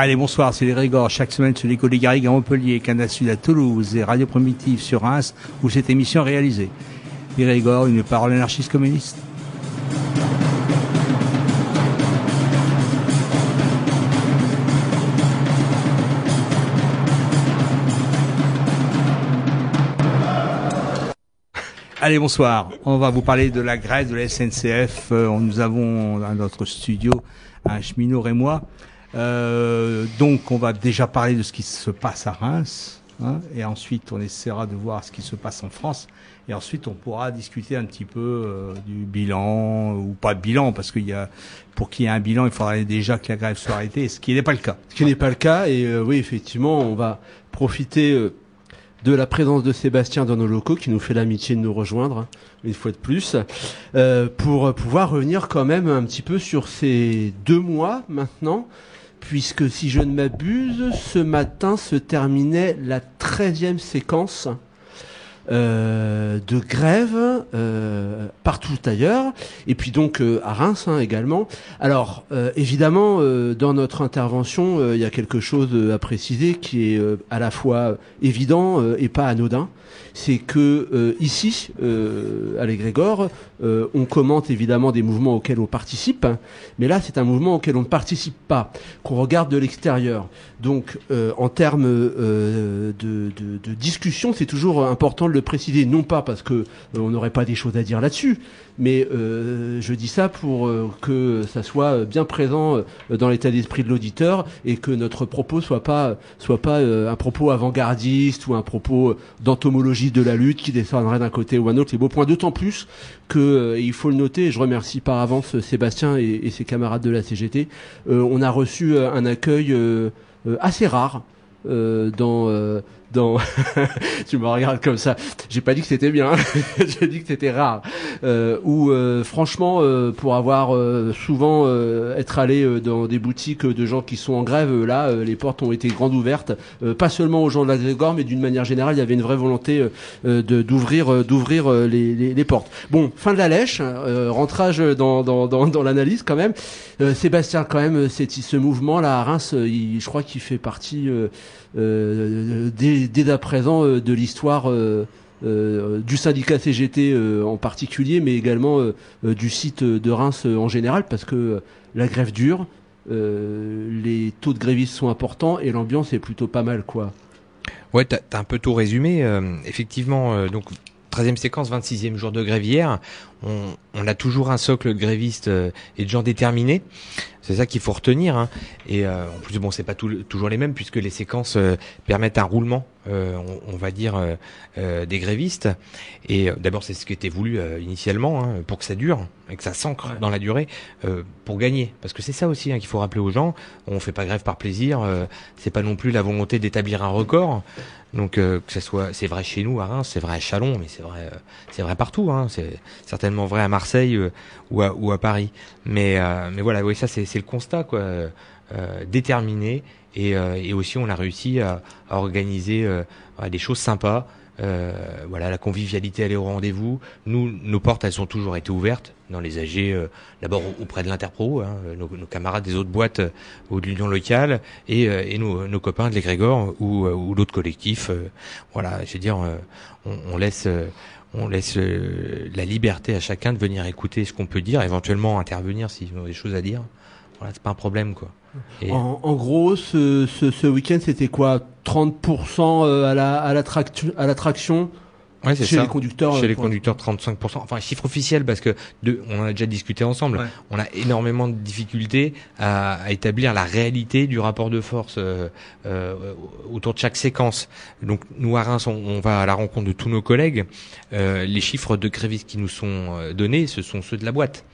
Allez, bonsoir, c'est les. Chaque semaine sur l'école des Garrigues à Montpellier, Canal Sud à Toulouse et Radio Primitive sur Reims, où cette émission est réalisée. Les une parole anarchiste communiste. Allez, bonsoir. On va vous parler de la grève de la SNCF. Euh, nous avons dans notre studio un cheminot et moi. Euh, donc, on va déjà parler de ce qui se passe à Reims, hein, et ensuite on essaiera de voir ce qui se passe en France, et ensuite on pourra discuter un petit peu euh, du bilan ou pas de bilan, parce qu'il y a, pour qu'il y ait un bilan, il faudrait déjà que la grève soit arrêtée, ce qui n'est pas le cas. Ce qui n'est pas le cas, et euh, oui, effectivement, on va profiter euh, de la présence de Sébastien dans nos locaux, qui nous fait l'amitié de nous rejoindre une fois de plus, euh, pour pouvoir revenir quand même un petit peu sur ces deux mois maintenant puisque si je ne m'abuse, ce matin se terminait la treizième séquence euh, de grève euh, partout ailleurs, et puis donc euh, à Reims hein, également. Alors évidemment, dans notre intervention, il y a quelque chose à préciser qui est à la fois évident et pas anodin. C'est que ici, à l'Égrégore, on commente évidemment des mouvements auxquels on participe, mais là c'est un mouvement auquel on ne participe pas, qu'on regarde de l'extérieur. Donc en termes de, discussion, c'est toujours important de le préciser, non pas parce que euh, on n'aurait pas des choses à dire là-dessus, mais euh, je dis ça pour euh, que ça soit bien présent euh, dans l'état d'esprit de l'auditeur et que notre propos soit pas soit pas euh, un propos avant-gardiste ou un propos d'entomologie de la lutte qui descendrait d'un côté ou un autre. Les beaux points, d'autant plus que euh, il faut le noter. Et je remercie par avance Sébastien et, et ses camarades de la CGT. on a reçu un accueil assez rare dans dans tu me regardes comme ça. J'ai pas dit que c'était bien j'ai dit que c'était rare. Euh, ou euh, franchement euh, pour avoir souvent être allé dans des boutiques de gens qui sont en grève là les portes ont été grandes ouvertes pas seulement aux gens de la Grégor mais d'une manière générale il y avait une vraie volonté d'ouvrir d'ouvrir les, les, portes. Bon fin de la lèche rentrage dans dans, dans, l'analyse quand même. Sébastien quand même c'est ce mouvement là à Reims je crois qu'il fait partie dès, dès à présent euh, de l'histoire euh, du syndicat CGT en particulier, mais également du site de Reims en général, parce que la grève dure, les taux de grévistes sont importants et l'ambiance est plutôt pas mal, quoi. Ouais, t'as as un peu tout résumé. effectivement, donc 13e séquence, 26e jour de hier. On, on, a toujours un socle de grévistes et de gens déterminés. C'est ça qu'il faut retenir. Hein. Et euh, en plus, bon, c'est pas tout, toujours les mêmes puisque les séquences euh, permettent un roulement, euh, on, on, va dire, euh, euh, des grévistes. Et d'abord, c'est ce qui était voulu initialement hein, pour que ça dure et que ça s'ancre ouais. dans la durée pour gagner. Parce que c'est ça aussi hein, qu'il faut rappeler aux gens. On fait pas grève par plaisir. c'est pas non plus la volonté d'établir un record. Donc que ça soit, c'est vrai chez nous à Reims, c'est vrai à Chalon, mais c'est vrai, c'est vrai partout. Hein. C'est certainement vrai à Marseille ou à, ou à Paris. Mais mais voilà, oui, ça c'est le constat quoi. Euh, déterminé Et, et aussi, on a réussi à, à organiser des choses sympas. Euh, voilà, la convivialité elle est au rendez-vous. Nous, nos portes elles sont toujours été ouvertes dans les AG, euh, d'abord auprès de l'Interpro, hein, nos, nos, camarades des autres boîtes euh, ou de l'Union locale, et, et nos, nos, copains de l'Egrégor ou, ou d'autres collectifs. voilà, je veux dire, on, on laisse on laisse la liberté à chacun de venir écouter ce qu'on peut dire, éventuellement intervenir s'ils ont des choses à dire. Voilà, c'est pas un problème quoi. En, gros, ce, ce, week-end, c'était quoi? 30% à la à l'attraction? Ouais, chez ça. les conducteurs. Chez les conducteurs, 35%. Enfin, chiffre officiel parce que de, on en a déjà discuté ensemble. Ouais. On a énormément de difficultés à, à, établir la réalité du rapport de force euh, euh, autour de chaque séquence. Donc, nous à Reims, on, on va à la rencontre de tous nos collègues. Euh, les chiffres de grévistes qui nous sont euh, donnés, ce sont ceux de la boîte.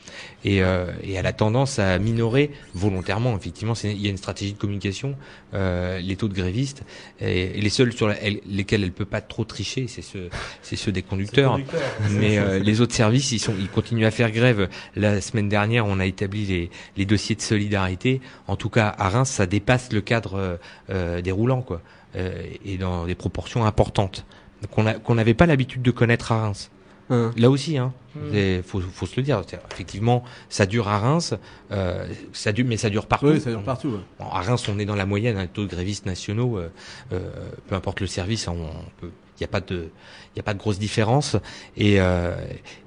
Et, euh, et elle a tendance à minorer volontairement. Effectivement, il y a une stratégie de communication. Euh, les taux de grévistes et, et les seuls sur la, elle, lesquels elle peut pas trop tricher, c'est ceux c'est ceux des conducteurs. Mais euh, les autres services, ils sont, ils continuent à faire grève. La semaine dernière, on a établi les, les dossiers de solidarité. En tout cas, à Reims, ça dépasse le cadre euh, des roulants, quoi, euh, et dans des proportions importantes qu'on qu'on n'avait pas l'habitude de connaître à Reims. Hein. Là aussi, hein, mmh. faut, faut se le dire. Effectivement, ça dure à Reims, euh, ça dure, mais ça dure partout. Oui, ça dure partout. Ouais. Bon, à Reims, on est dans la moyenne, un hein, taux de grévistes nationaux. Euh, euh, peu importe le service, on, peut, il n'y a pas de, il a pas de grosse différence. Et euh,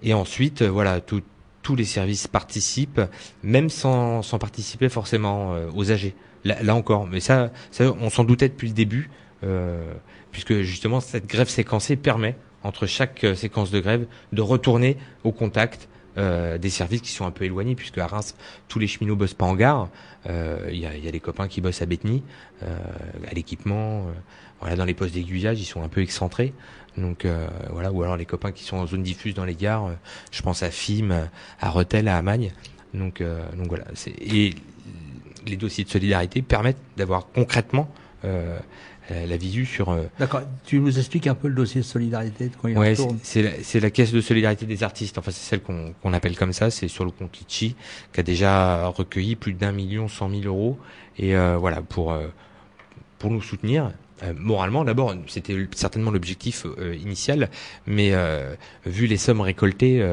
et ensuite, voilà, tout, tous les services participent, même sans, sans participer forcément euh, aux AG. Là, là, encore, mais ça, ça on s'en doutait depuis le début, euh, puisque justement cette grève séquencée permet entre chaque euh, séquence de grève, de retourner au contact euh, des services qui sont un peu éloignés, puisque à Reims, tous les cheminots bossent pas en gare. Il euh, y, a, y, a, copains qui bossent à Bethny, euh, à l'équipement, euh, voilà, dans les postes d'aiguillage, ils sont un peu excentrés. Donc voilà, ou alors les copains qui sont en zone diffuse dans les gares, je pense à FIM, à Retel, à Amagne. Donc, donc voilà, et les dossiers de solidarité permettent d'avoir concrètement la visu sur. Euh... D'accord. Tu nous expliques un peu le dossier de solidarité de quand il ouais, retourne. c'est la, la, caisse de solidarité des artistes. Enfin, c'est celle qu'on qu appelle comme ça. C'est sur le compte Litchi qui a déjà recueilli plus d'un million cent mille euros. Et euh, voilà pour euh, pour nous soutenir. Euh, moralement, d'abord, c'était certainement l'objectif euh, initial, mais euh, vu les sommes récoltées,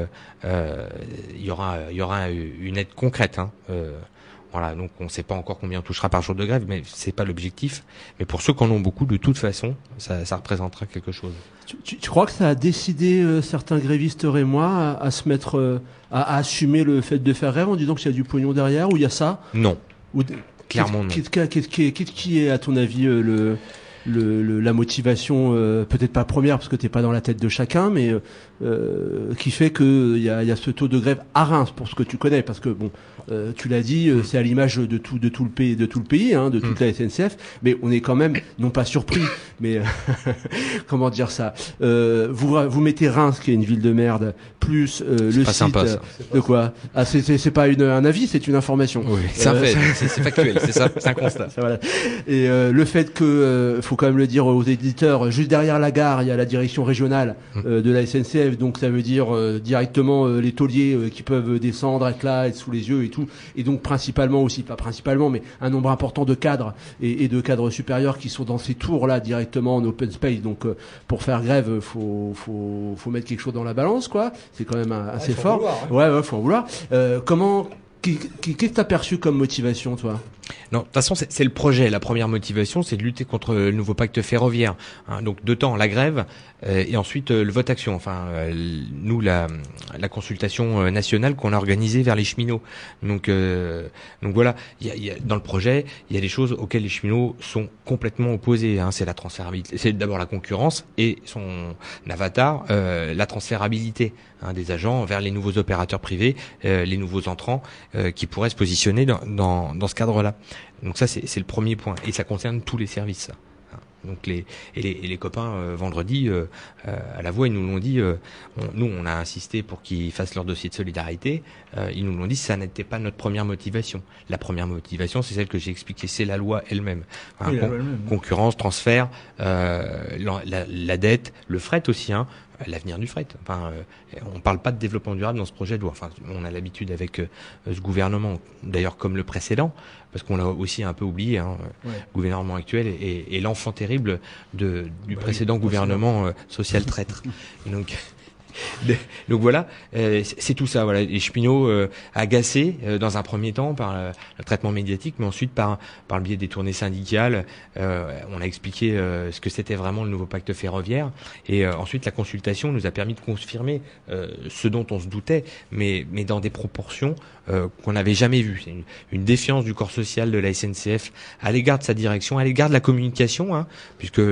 il y aura, il y aura une aide concrète. Hein, voilà, donc on ne sait pas encore combien on touchera par jour de grève, mais c'est pas l'objectif. Mais pour ceux qui en ont beaucoup, de toute façon, ça, ça représentera quelque chose. Tu, tu, tu, crois que ça a décidé euh, certains grévistes et moi à, à se mettre, euh, à, à, assumer le fait de faire grève en disant qu'il y a du pognon derrière ou il y a ça? Non. Ou, Clairement non. Qu'est-ce qui, est, à ton avis, euh, le, le, le, la motivation, euh, peut-être pas première parce que t'es pas dans la tête de chacun, mais euh, qui fait que il y a, y a, ce taux de grève à Reims pour ce que tu connais, parce que bon, euh, tu l'as dit, c'est à l'image de tout de tout le pays, de tout le pays, hein, de toute la SNCF, mais on est quand même non pas surpris, mais comment dire ça euh, Vous vous mettez Reims qui est une ville de merde, plus le pas site sympa, de quoi? Ah c'est pas une, un avis, c'est une information. Oui, c'est un fait, c'est factuel, c'est ça, c'est un constat. Et le fait que faut quand même le dire aux éditeurs, juste derrière la gare, il y a la direction régionale euh, de la SNCF, donc ça veut dire euh, directement euh, les tauliers qui peuvent descendre, être là, être sous les yeux et tout, et donc principalement aussi, pas principalement, mais un nombre important de cadres et, et de cadres supérieurs qui sont dans ces tours là directement en open space. Donc pour faire grève, faut faut faut mettre quelque chose dans la balance, quoi. C'est quand même assez ouais, fort. Vouloir, ouais, ouais, faut en vouloir. comment Qu'est-ce que t'as perçu comme motivation, toi? Non, de toute façon, c'est le projet. La première motivation, c'est de lutter contre le nouveau pacte ferroviaire. Hein, donc, deux temps, la grève euh, et ensuite euh, le vote action. Enfin, euh, nous, la, la consultation nationale qu'on a organisée vers les cheminots. Donc, donc voilà. Y a, y a, dans le projet, il y a des choses auxquelles les cheminots sont complètement opposés. Hein, c'est la transférabilité. C'est d'abord la concurrence et son avatar, la transférabilité hein, des agents vers les nouveaux opérateurs privés, les nouveaux entrants euh, qui pourraient se positionner dans, dans, dans ce cadre-là. Donc ça, c'est le premier point. Et ça concerne tous les services. Ça. Donc les et, les et les copains euh, vendredi euh, à la voix ils nous l'ont dit. On, nous on a insisté pour qu'ils fassent leur dossier de solidarité. ils nous l'ont dit. Ça n'était pas notre première motivation. La première motivation c'est celle que j'ai expliquée. C'est la loi elle-même. Oui, con elle concurrence, transfert, la, la, la, dette, le fret aussi. Hein. L'avenir du fret. Enfin, euh, on parle pas de développement durable dans ce projet de loi. Enfin, on a l'habitude avec euh, ce gouvernement, d'ailleurs comme le précédent, parce qu'on l'a aussi un peu oublié, hein, ouais. gouvernement actuel et, et l'enfant terrible de, du bah précédent gouvernement social traître. Donc Donc voilà, euh, c'est tout ça. Voilà, les cheminots euh, agacés euh, dans un premier temps par le traitement médiatique, mais ensuite par par le biais des tournées syndicales, on a expliqué ce que c'était vraiment le nouveau pacte ferroviaire, et ensuite la consultation nous a permis de confirmer ce dont on se doutait, mais mais dans des proportions qu'on n'avait jamais vues. C'est une, défiance du corps social de la SNCF à l'égard de sa direction, à l'égard de la communication, hein, puisque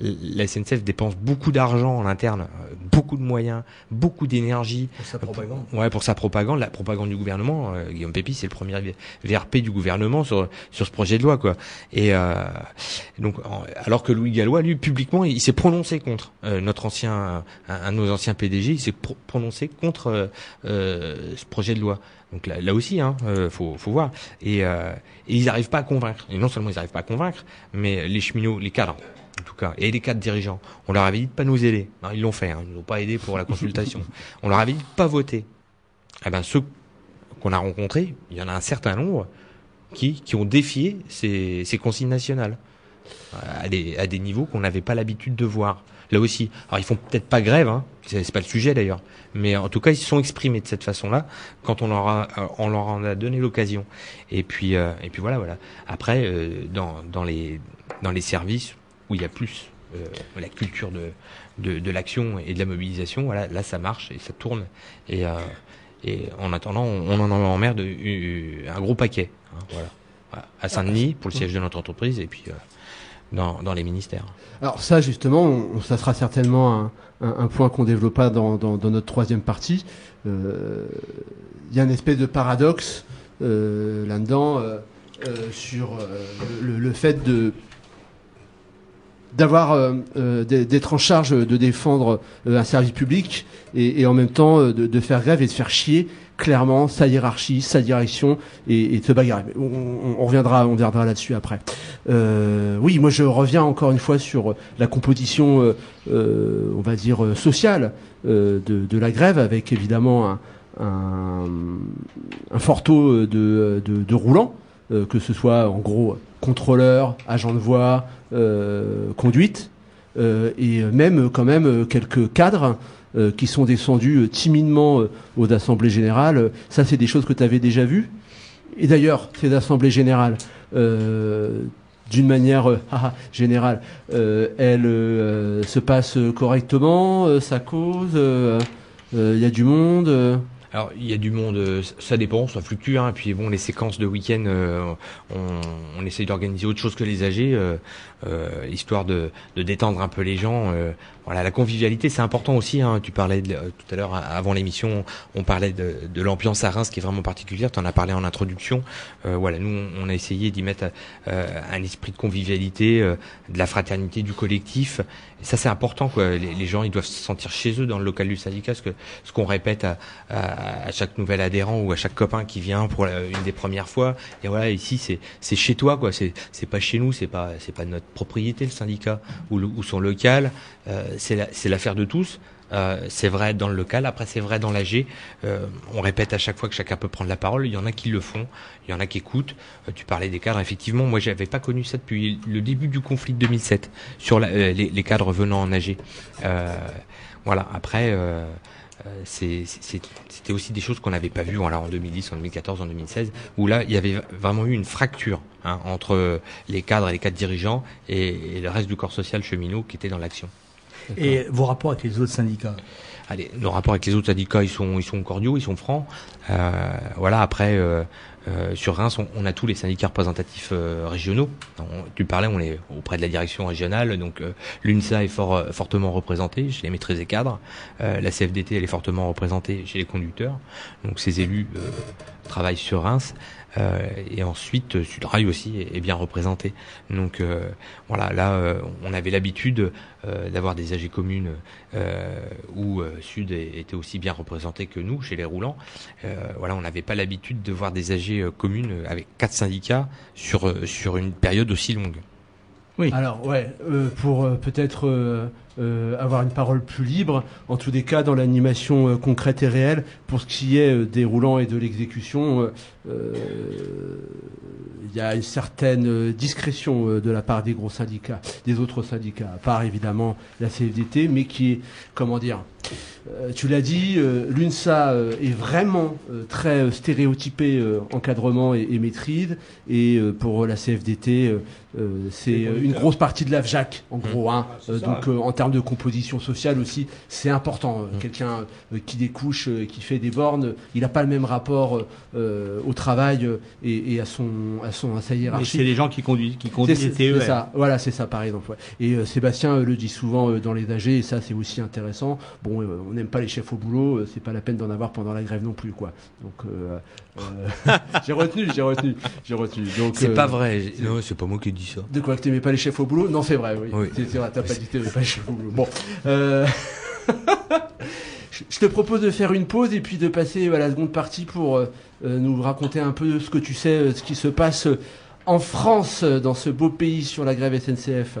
la SNCF dépense beaucoup d'argent en interne, beaucoup de moyens beaucoup d'énergie. Pour sa propagande. Pour, ouais, pour sa propagande, la propagande du gouvernement. Euh, Guillaume Pépi, c'est le premier VRP du gouvernement sur sur ce projet de loi, quoi. Et euh, donc, alors que Louis Gallois, lui, publiquement, il, s'est prononcé contre euh, notre ancien, un, de nos anciens PDG, il s'est prononcé contre ce projet de loi. Donc là, là aussi, hein, faut, faut voir. Et, et ils n'arrivent pas à convaincre. Et non seulement ils n'arrivent pas à convaincre, mais les cheminots, les cadres, tout cas, et les quatre dirigeants. On leur avait dit de pas nous aider. ils l'ont fait, hein, ils nous ont pas aidé pour la consultation. on leur avait dit de pas voter. Eh ben, ceux qu'on a rencontrés, il y en a un certain nombre qui, qui ont défié ces, ces consignes nationales à des, à des niveaux qu'on n'avait pas l'habitude de voir. Là aussi, alors ils font peut-être pas grève, hein, c'est pas le sujet d'ailleurs, mais en tout cas ils se sont exprimés de cette façon-là quand on leur a, on leur en a donné l'occasion. Et puis, euh, et puis voilà, voilà. Après, euh, dans, dans les, dans les services, où il y a plus euh, la culture de, de, l'action et de la mobilisation, voilà, là ça marche et ça tourne. Et, euh, en attendant, on, en emmerde un gros paquet. Hein, voilà. À Saint-Denis, pour le siège de notre entreprise, et puis euh, dans, dans les ministères. Alors ça, justement, on, ça sera certainement un, point qu'on développera dans, dans, notre troisième partie. Il y a une espèce de paradoxe là-dedans sur le, fait de d'avoir euh, euh, d'être en charge de défendre euh, un service public et, et en même temps de, de, faire grève et de faire chier clairement sa hiérarchie, sa direction et, et de se bagarrer. On, on, reviendra, on reviendra là-dessus après. Euh, oui, moi je reviens encore une fois sur la composition, euh, on va dire sociale de, de, la grève, avec évidemment un, un, un fort taux de, de, de roulants, que ce soit en gros contrôleur, agent de voie, euh, conduite, euh, et même quand même quelques cadres euh, qui sont descendus timidement aux assemblées générales. Ça, c'est des choses que tu avais déjà vues. Et d'ailleurs, ces assemblées générales, d'une manière générale, elles se passent correctement, ça cause, il y a du monde. Alors il y a du monde, euh, ça dépend, ça fluctue. Hein. Puis bon, les séquences de week-end, euh, on, on, essaye d'organiser autre chose que les âgés, euh, histoire de, détendre un peu les gens. Voilà, la convivialité, c'est important aussi. Hein. Tu parlais de, tout à l'heure avant l'émission, on parlait de, de l'ambiance à Reims qui est vraiment particulière. Tu en as parlé en introduction. voilà, nous on a essayé d'y mettre un esprit de convivialité, de la fraternité, du collectif. Ça c'est important. Quoi. Les, gens ils doivent se sentir chez eux dans le local du syndicat, ce que ce qu'on répète à, à à chaque nouvel adhérent ou à chaque copain qui vient pour une des premières fois. Et voilà, ici c'est c'est chez toi quoi. C'est c'est pas chez nous, c'est pas c'est pas notre propriété le syndicat ou, ou son local. Euh, c'est l'affaire de tous. Euh, c'est vrai dans le local, après c'est vrai dans l'AG. Euh, on répète à chaque fois que chacun peut prendre la parole. Il y en a qui le font, il y en a qui écoutent. Euh, tu parlais des cadres, effectivement. Moi, j'avais pas connu ça depuis le début du conflit de 2007 sur les, cadres venant en AG. voilà. Après, c'était aussi des choses qu'on n'avait pas vues en 2010, en 2014, en 2016, où là, il y avait vraiment eu une fracture hein, entre les cadres et les cadres dirigeants et, le reste du corps social cheminot qui était dans l'action. Et vos rapports avec les autres syndicats Allez, nos rapports avec les autres syndicats, ils sont, ils sont cordiaux, ils sont francs. Euh, voilà, après, euh, euh, sur Reims, on, on, a tous les syndicats représentatifs euh, régionaux. tu parlais, on est auprès de la direction régionale, donc euh, l'UNSA est fort, fortement représentée chez les maîtrises et cadres. la CFDT, elle est fortement représentée chez les conducteurs. Donc ces élus travaillent sur Reims. Euh, et ensuite, Sudrail aussi est, est, bien représenté. Donc euh, voilà, là, on avait l'habitude d'avoir des AG communes où Sud était aussi bien représenté que nous chez les roulants. voilà, on n'avait pas l'habitude de voir des AG euh, commune avec quatre syndicats sur, euh, sur une période aussi longue. Oui. Alors ouais, euh, pour peut-être euh, avoir une parole plus libre, en tous les cas dans l'animation euh, concrète et réelle. Pour ce qui est euh, des roulants et de l'exécution, euh, euh, il y a une certaine euh, discrétion euh, de la part des gros syndicats, des autres syndicats, à part évidemment la CFDT, mais qui est, comment dire, euh, tu l'as dit, euh, l'UNSA euh, est vraiment euh, très euh, stéréotypé euh, encadrement et, et maîtrise, et euh, pour la CFDT, euh, euh, c'est euh, une grosse partie de l'AFJAC, en gros. Hein. Euh, donc euh, en termes de composition sociale aussi, c'est important. Euh, Quelqu'un euh, qui découche, euh, qui fait des bornes, il n'a pas le même rapport euh, au travail et, et à son à son à sa hiérarchie. c'est les gens qui conduisent, qui C'est conduisent les c'est TER. ça, voilà, c'est ça par exemple. ouais. Et Sébastien le dit souvent dans les AG, et ça c'est aussi intéressant. Bon, on n'aime pas les chefs au boulot, c'est pas la peine d'en avoir pendant la grève non plus, quoi. Donc j'ai retenu, j'ai retenu, j'ai retenu. Donc C'est euh, pas vrai. j'ai- Non, c'est pas moi qui dis ça. De quoi que t'aimais pas les chefs au boulot? Non, c'est vrai, oui. Oui. Vrai, t'as pas dit que t'aimais pas les chefs au boulot. Bon. Euh... je te propose de faire une pause et puis de passer à la seconde partie pour euh, euh, nous raconter un peu ce que tu sais, euh, ce qui se passe euh, en France, euh, dans ce beau pays sur la grève SNCF.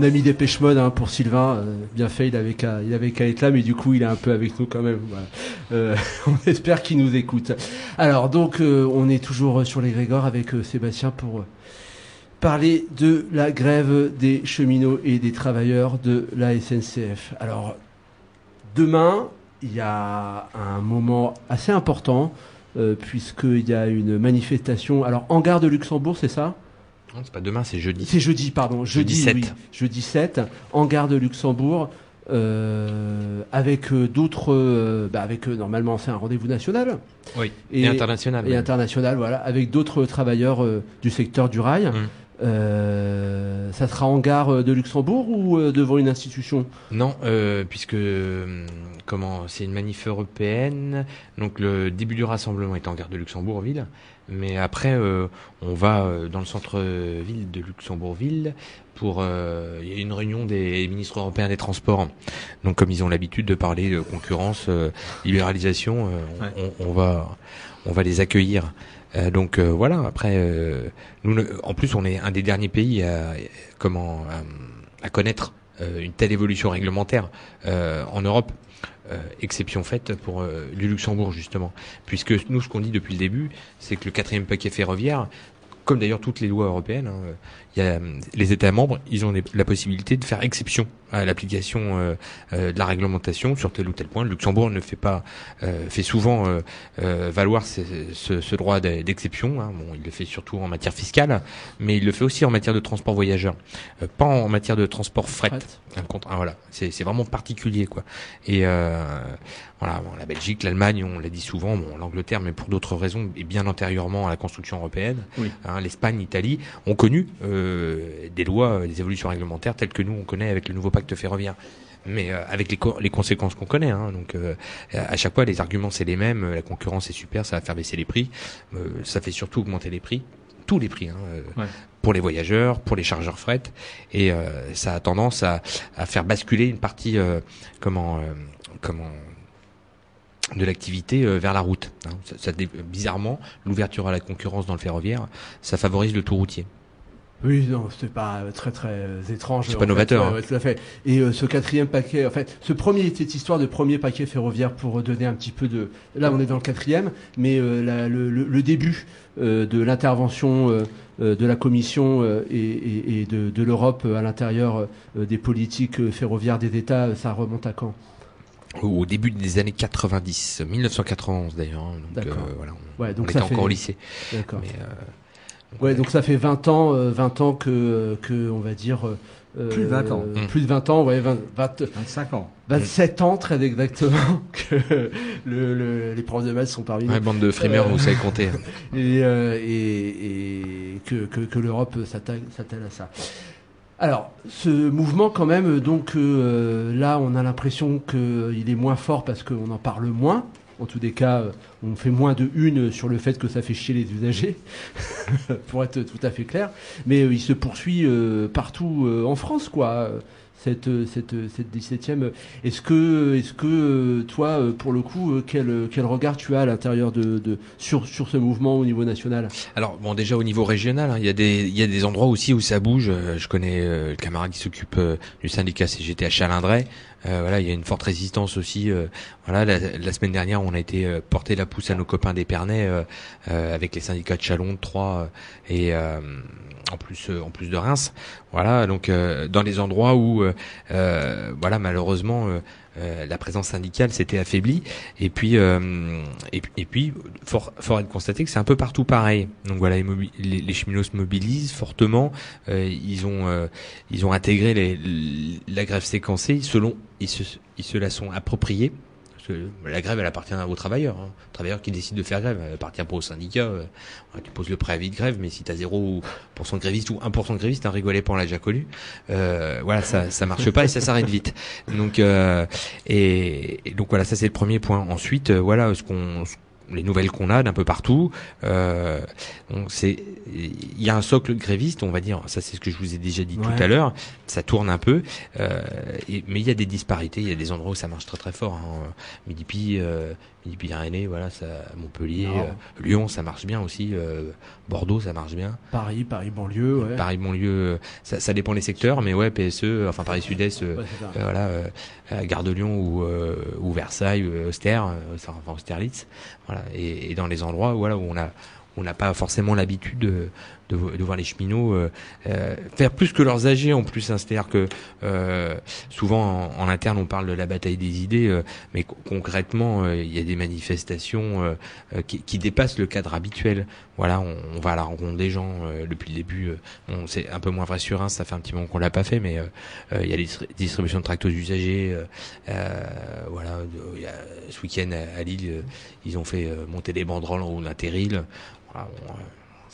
On a mis des pêche mode hein, pour Sylvain. euh, bien fait, il avait qu'à, avait être là, mais du coup, il est un peu avec nous quand même. Euh, on espère qu'il nous écoute. Alors, donc, euh, on est toujours sur les Grégor avec Sébastien pour parler de la grève des cheminots et des travailleurs de la SNCF. Alors, demain, il y a un moment assez important puisqu'il y a une manifestation. Alors, en gare de Luxembourg, c'est ça? Non, c'est pas demain, c'est jeudi. c'est jeudi, pardon. Jeudi, Jeudi 7. oui. Jeudi 7, en gare de Luxembourg, euh, avec euh, d'autres. euh, bah, avec normalement, c'est un rendez-vous national Oui. Et, Et- international. et même. international, voilà, avec d'autres travailleurs du secteur du rail. Mm. Euh, ça sera en gare de Luxembourg ou euh, devant une institution? Non, euh, puisque euh, comment c'est une manif européenne, donc le début du rassemblement est en gare de Luxembourg-Ville, mais après euh, on va euh, dans le centre-ville de Luxembourg-Ville pour euh, il y a une réunion des ministres européens des transports. Donc comme ils ont l'habitude de parler de concurrence, euh, libéralisation, euh, on, Ouais. on- on va on va les accueillir. Euh, donc euh, voilà. Après, euh, nous, ne- en plus, on est un des derniers pays à comment à, à connaître une telle évolution réglementaire en Europe. Exception faite pour le Luxembourg justement, puisque nous, ce qu'on dit depuis le début, c'est que le quatrième paquet ferroviaire, comme d'ailleurs toutes les lois européennes, hein, y a, euh, les États membres, ils ont la possibilité de faire exception à l'application euh, euh, de la réglementation sur tel ou tel point. Le Luxembourg ne fait pas, euh, fait souvent valoir ce, ce- ce droit d'e- d'exception. Hein. Bon, il le fait surtout en matière fiscale, mais il le fait aussi en matière de transport voyageur, Euh, pas en matière de transport fret. Un contre- ah, voilà, c'est c'est vraiment particulier quoi. Et euh, voilà, bon, la Belgique, l'Allemagne, on l'a dit souvent, bon, l'Angleterre, mais pour d'autres raisons, et bien antérieurement à la construction européenne. Oui. Hein, L'Espagne, l'Italie ont connu euh, des lois, euh, des évolutions réglementaires telles que nous on connaît avec le nouveau pacte ferroviaire. Mais euh, avec les, co- les conséquences qu'on connaît, hein, donc euh, à chaque fois les arguments c'est les mêmes. euh, La concurrence est super, ça va faire baisser les prix, euh, ça fait surtout augmenter les prix, tous les prix, hein, euh, Ouais. pour les voyageurs, pour les chargeurs fret, et euh, ça a tendance à, à faire basculer une partie, euh, comment, euh, comment de l'activité euh, vers la route. hein. Ça, ça dé- bizarrement, l'ouverture à la concurrence dans le ferroviaire, ça favorise le tout routier. Oui, non, c'est pas très très étrange. C'est pas fait. novateur, hein. ouais, tout à fait. Et euh, ce quatrième paquet, en fait, ce premier, cette histoire de premier paquet ferroviaire pour donner un petit peu de. Là, on est dans le quatrième, mais euh, la- le, le- le début euh, de l'intervention euh, euh, de la Commission euh, et, et- et de, de l'Europe à l'intérieur euh, des politiques ferroviaires des États, ça remonte à quand? Au début des années 90, 1991 d'ailleurs. hein. donc euh, voilà, on, Ouais, donc on était fait. encore au lycée. D'accord. Mais, euh, Ouais, donc ça fait 20 ans, euh, 20 ans que, que on va dire. euh, Plus de 20 ans. euh, Mm. Plus de 20 ans, ouais, 20, 20, 25 ans. 27 ans très exactement que le, le- les profs de maths sont parmi nous ouais, bande de frimeurs, Euh, vous savez compter. et, euh, et, et que, que, que l'Europe s'attelle s'attelle à ça. Alors, ce mouvement quand même, donc euh, là on a l'impression qu'il est moins fort parce qu'on en parle moins. En tous les cas, euh, on fait moins de une sur le fait que ça fait chier les usagers, pour être tout à fait clair. Mais euh, il se poursuit euh, partout en France, quoi. Cette, cette, cette 17e. Est-ce que, est-ce que toi, pour le coup, quel, quel regard tu as à l'intérieur de, de sur, sur ce mouvement au niveau national? Alors bon, déjà au niveau régional, hein, il y a des y a des endroits aussi où ça bouge. Je connais le camarade qui s'occupe du syndicat CGT à Chalindray. Euh, voilà, il y a une forte résistance aussi. euh, voilà, la, la semaine dernière, on a été euh, porter la pousse à nos copains d'Épernay avec les syndicats de Chalon, de Troyes et en plus en plus de Reims. Voilà, donc dans les endroits où voilà malheureusement euh, la présence syndicale s'était affaiblie et puis euh, et, puis- fort fort de constater que c'est un peu partout pareil. Donc voilà, les, les, cheminots se mobilisent fortement. Euh, ils ont euh, ils ont intégré les, la grève séquencée selon ils se ils se la sont appropriés. La grève, elle appartient aux travailleurs. Hein. Travailleurs qui décident de faire grève, elle appartient pas au syndicat. euh. Tu poses le préavis de grève, mais si tu as 0% de grévistes ou 1% de grévistes, un rigolé pas, on l'a déjà connu. Euh, voilà, ça ça marche pas et ça s'arrête vite. Donc euh, et, et donc voilà, ça c'est le premier point. Ensuite, voilà ce qu'on les nouvelles qu'on a d'un peu partout. Euh, c'est il y a un socle gréviste, on va dire. Ça c'est ce que je vous ai déjà dit Ouais. tout à l'heure. Ça tourne un peu, euh, et, mais il y a des disparités. Il y a des endroits où ça marche très très fort. Hein. Midi-Pi, euh, Midi-Pyrénées, voilà, ça, Montpellier, euh, Lyon, ça marche bien aussi. euh, Bordeaux, ça marche bien. Paris, Paris banlieue, ouais. Paris banlieue, euh, ça, ça dépend des secteurs, mais ouais, PSE, enfin Paris Sud-Est, euh, Ouais, voilà, Gare de Lyon ou, euh, ou Versailles, euh, enfin Austerlitz, voilà, et, et dans les endroits voilà où on a on n'a pas forcément l'habitude de, de, vo- de voir les cheminots euh, euh, faire plus que leurs âgés en plus. hein. C'est-à-dire que euh, souvent en, interne on parle de la bataille des idées, mais co- concrètement il y a des manifestations qui, qui dépassent le cadre habituel. Voilà, on, on va à la rencontre des gens depuis le début. on c'est un peu moins vrai sur un, ça fait un petit moment qu'on l'a pas fait, mais il y a les distri- distributions de tracts aux usagers. voilà, y a, ce week-end à, Lille, ils ont fait monter des banderoles en haut d'un terril. Voilà, bon,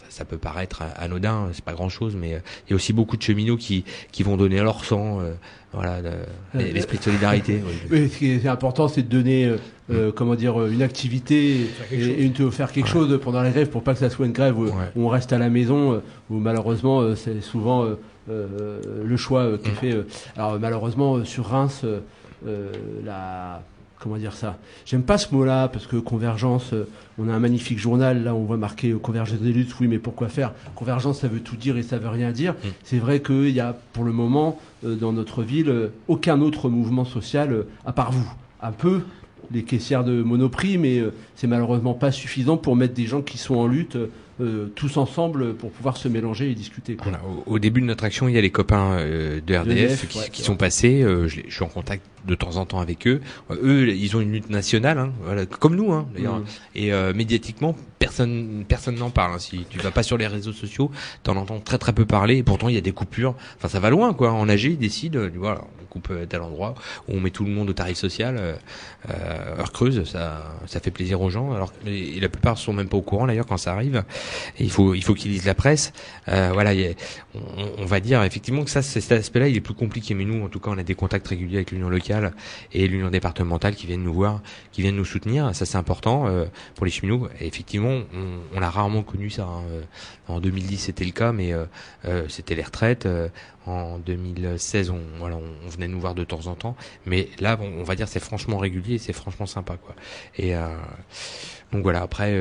ça, ça peut paraître anodin, c'est pas grand-chose, mais euh, il y a aussi beaucoup de cheminots qui qui vont donner leur sang. euh, voilà, Euh, l'esprit de solidarité. oui. Ce qui est important, c'est de donner, euh, euh, comment dire, une activité et, et une, de faire quelque chose pendant la grève pour pas que ça soit une grève où, Ouais. où on reste à la maison, où malheureusement c'est souvent euh, euh, le choix qui est Mm. fait. alors malheureusement sur Reims, euh, la comment dire ça J'aime pas ce mot-là parce que convergence, euh, on a un magnifique journal là, on voit marqué euh, convergence des luttes. Oui, mais pourquoi faire? Convergence, ça veut tout dire et ça veut rien dire. Mm. C'est vrai qu'il y a pour le moment euh, dans notre ville aucun autre mouvement social à part vous. Un peu les caissières de Monoprix, mais c'est malheureusement pas suffisant pour mettre des gens qui sont en lutte euh, tous ensemble pour pouvoir se mélanger et discuter. Voilà, au, au début de notre action, il y a les copains euh, de RDF RDF, qui, ouais, qui c'est sont passés. euh, je suis en contact de temps en temps avec eux. Euh, eux, ils ont une lutte nationale, hein, voilà, comme nous, hein, d'ailleurs. Mm. Et euh, médiatiquement, personne personne n'en parle. hein. Si tu vas pas sur les réseaux sociaux, t'en entends très très peu parler. Et pourtant, il y a des coupures. Enfin, ça va loin, quoi. En AG, ils décident, euh, voilà, on coupe à tel endroit, où on met tout le monde au tarif social, euh, heure creuse. Ça, ça fait plaisir aux gens. Alors, et, et la plupart sont même pas au courant d'ailleurs quand ça arrive. Et il faut il faut qu'ils lisent la presse. Euh, voilà, il y a- on, on va dire effectivement que ça, cet aspect-là, il est plus compliqué. Mais nous, en tout cas, on a des contacts réguliers avec l'union locale et l'union départementale qui viennent nous voir, qui viennent nous soutenir. Ça, c'est important euh, pour les cheminots. Et effectivement, on, on a rarement connu ça. hein. Euh, En 2010, c'était le cas, mais euh, c'était les retraites. En 2016, on, voilà, on, venait nous voir de temps en temps. Mais là, on, on va dire, c'est franchement régulier, c'est franchement sympa, quoi. Et donc voilà. Après,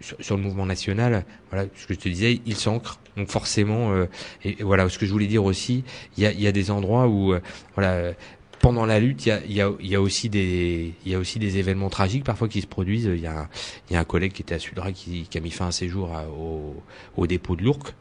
sur, sur le mouvement national, voilà, ce que je te disais, il s'ancre. Donc forcément, et, et voilà, ce que je voulais dire aussi, il y a, y a des endroits où, voilà. Euh, pendant la lutte, il y a, y, a, y a aussi des, il y a aussi des événements tragiques parfois qui se produisent. Il y a, y a un collègue qui était à Sudra qui, qui a mis fin à ses jours à- au, au dépôt de l'Ourcq.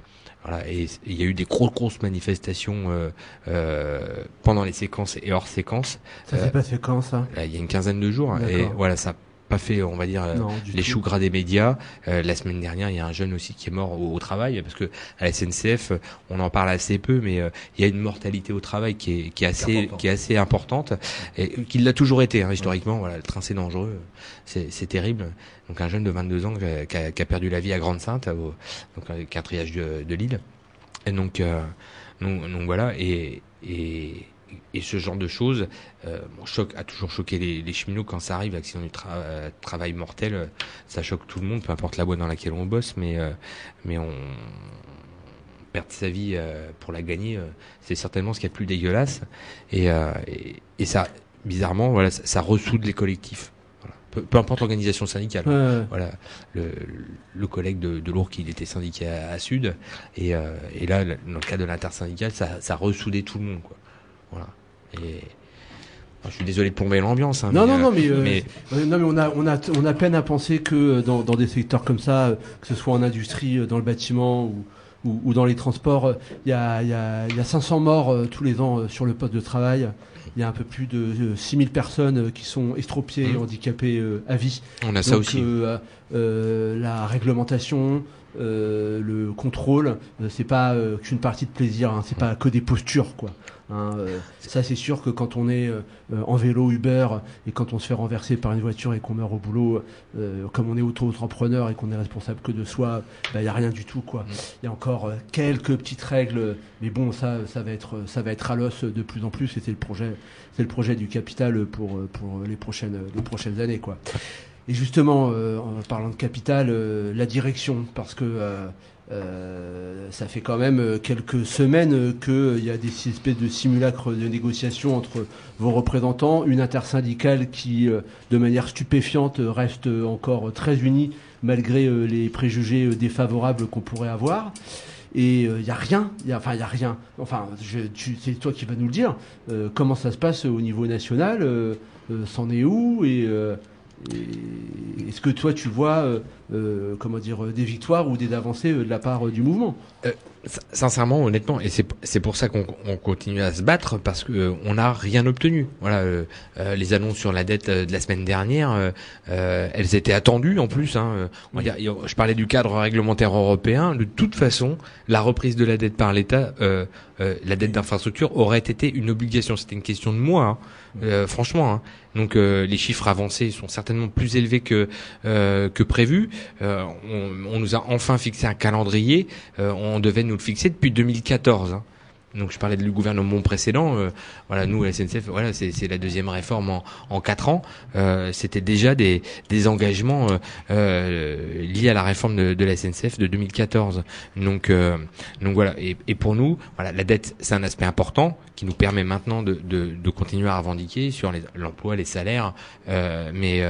Voilà, et il y a eu des grosses grosses manifestations euh, euh, pendant les séquences et hors séquences. Ça Euh, s'est passé quand ça? Là, il y a une quinzaine de jours, et D'accord. voilà, ça pas fait, on va dire, euh, Non, les tout. choux gras des médias. Euh, la semaine dernière, il y a un jeune aussi qui est mort au, au travail parce que à la SNCF, on en parle assez peu, mais euh, il y a une mortalité au travail qui est, qui est assez, important. qui est assez importante et qui l'a toujours été hein, historiquement. Voilà, le train c'est dangereux, c'est terrible. Donc un jeune de 22 ans qui a, qui perdu la vie à Grande-Sainte, au- donc avec un triage de, de Lille. Et donc, euh, donc, donc voilà, et, et, et ce genre de choses euh, bon, choc, a toujours choqué les, les cheminots quand ça arrive, accident du tra- euh, travail mortel, euh, ça choque tout le monde, peu importe la boîte dans laquelle on bosse, mais, euh, mais on perdre sa vie pour la gagner, c'est certainement ce qu'il y a de plus dégueulasse. Et, et, et ça, bizarrement, voilà, ça, ça ressoude les collectifs. Voilà. Peu, peu importe l'organisation syndicale. Ouais. Voilà, le, le collègue de, de Lourdes, il était syndiqué à, à Sud, et, et là, le- dans le cas de l'intersyndical, ça, ça ressoudait tout le monde, quoi. Voilà. Et enfin, je suis désolé de plomber l'ambiance. Hein, Non, mais, non, euh, non, mais, euh, mais euh, non, mais on a, on a, on a peine à penser que euh, dans, dans des secteurs comme ça, euh, que ce soit en industrie, euh, dans le bâtiment ou, ou, ou dans les transports, euh, il y, a, il y, a, il y a 500 morts euh, tous les ans euh, sur le poste de travail. Il y a un peu plus de euh, 6000 personnes euh, qui sont estropiées et Mhm. handicapées euh, à vie. on a ça aussi. euh, euh, la réglementation, euh, le contrôle, euh, c'est pas euh, qu'une partie de plaisir, hein, c'est pas que des postures, quoi. Hein, euh, ça, c'est sûr que quand on est en vélo Uber et quand on se fait renverser par une voiture et qu'on meurt au boulot, euh, comme on est auto-entrepreneur et qu'on est responsable que de soi, il n'y a rien du tout, quoi. Il y a encore euh, quelques petites règles, mais bon, ça, ça va être, ça va être à l'os de plus en plus. Et c'est le projet, c'est le projet du capital pour pour les prochaines, les prochaines années, quoi. Et justement, euh, en parlant de capital, euh, la direction, parce que euh, euh, ça fait quand même quelques semaines qu'il y a des espèces de simulacres de négociations entre vos représentants, une intersyndicale qui, de manière stupéfiante, reste encore très unie malgré les préjugés défavorables qu'on pourrait avoir. Et il n'y a rien, enfin il y a rien. Enfin, c'est toi qui vas nous le dire. comment ça se passe au niveau national? C'en est où? Et est-ce que toi tu vois, euh, euh, comment dire, des victoires ou des avancées euh, de la part du mouvement? Sincèrement, honnêtement, et c'est pour ça qu'on continue à se battre parce que on n'a rien obtenu. Voilà, les annonces sur la dette de la semaine dernière, elles étaient attendues en plus. Hein, je parlais du cadre réglementaire européen. De toute façon, la reprise de la dette par l'État, la dette d'infrastructure aurait été une obligation. C'était une question de moi, hein. franchement. Hein. Donc euh, les chiffres avancés sont certainement plus élevés que euh, que prévu. Euh, on, on, nous a enfin fixé un calendrier. on devait nous le fixer depuis 2014. Hein. Donc je parlais du gouvernement précédent. Euh, voilà, nous, la SNCF, voilà, c'est la deuxième réforme en, en quatre ans. Euh, C'était déjà des, des engagements euh, euh liés à la réforme de, de, la SNCF de 2014. Donc, euh, donc voilà. Et, et, pour nous, voilà, la dette, c'est un aspect important qui nous permet maintenant de, de, de continuer à revendiquer sur l'emploi, les, salaires. mais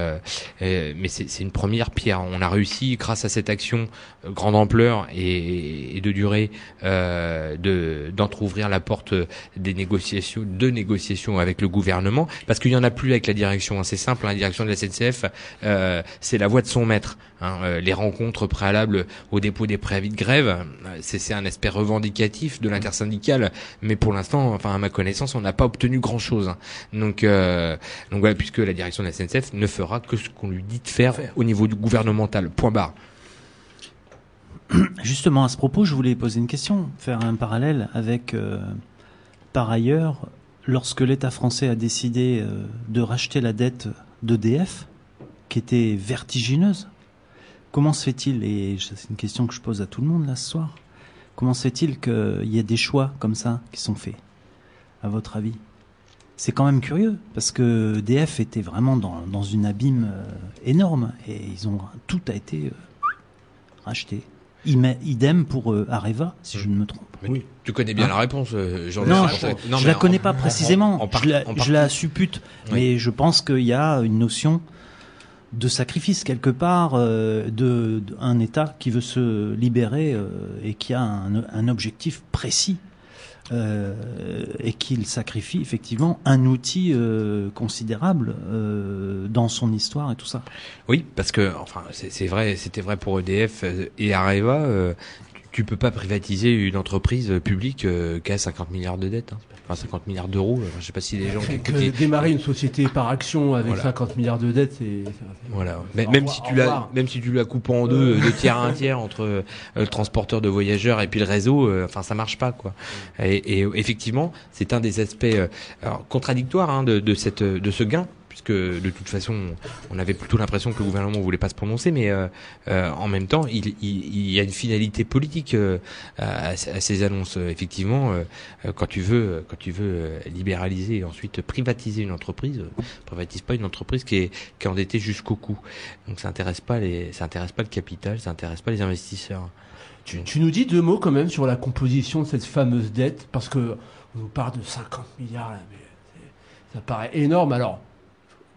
mais c'est une première pierre. On a réussi, grâce à cette action grande ampleur et, de durée, de d'en trouver ouvrir la porte des négociations, de négociations avec le gouvernement, parce qu'il y en a plus avec la direction. Hein. C'est simple, hein. la direction de la SNCF, euh, c'est la voix de son maître. Hein. Euh, les rencontres préalables au dépôt des préavis de grève, euh, c'est un aspect revendicatif de l'intersyndicale, mais pour l'instant, enfin à ma connaissance, on n'a pas obtenu grand chose. Hein. Donc, euh, donc voilà, puisque la direction de la SNCF ne fera que ce qu'on lui dit de faire au niveau du gouvernemental. Point barre. Justement, à ce propos, je voulais poser une question, faire un parallèle avec, par ailleurs, lorsque l'État français a décidé de racheter la dette d'EDF, qui était vertigineuse, comment se fait-il, et c'est une question que je pose à tout le monde là ce soir, comment se fait-il qu'il y ait des choix comme ça qui sont faits, à votre avis? C'est quand même curieux parce que EDF était vraiment dans, dans une abîme euh, énorme et ils ont tout a été racheté. Idem pour euh, Areva, si je ne me trompe. oui. Tu connais bien hein la réponse, euh, jean Non, je, ne la connais pas précisément. je, la, suppute, mais je pense qu'il y a une notion de sacrifice quelque part euh, de, un État qui veut se libérer et qui a un, objectif précis euh, et qu'il sacrifie effectivement un outil euh, considérable euh, dans son histoire et tout ça. Oui, parce que enfin c'est vrai, c'était vrai pour EDF et Areva. tu peux pas privatiser une entreprise publique qui a 50 milliards de dettes. Hein. Enfin, 50 milliards d'euros. Je sais pas si les gens qui démarrer une société par action avec 50 milliards de dettes, c'est voilà. même si tu la même si tu la coupes en deux, de tiers à un tiers entre euh, le transporteur de voyageurs et puis le réseau, euh, enfin ça marche pas quoi. Et, et effectivement, c'est un des aspects euh, contradictoires hein, de, de cette de ce gain puisque de toute façon, on avait plutôt l'impression que le gouvernement voulait pas se prononcer, mais euh, euh, en même temps, il, y a une finalité politique euh, à, ces annonces. Effectivement, quand tu veux, quand tu veux libéraliser et ensuite privatiser une entreprise, privatise pas une entreprise qui est, qui est endettée jusqu'au cou. Donc ça intéresse pas intéresse pas le capital, ça intéresse pas les investisseurs. Tu, nous dis deux mots quand même sur la composition de cette fameuse dette, parce que on nous parle de 50 milliards ça paraît énorme. Alors,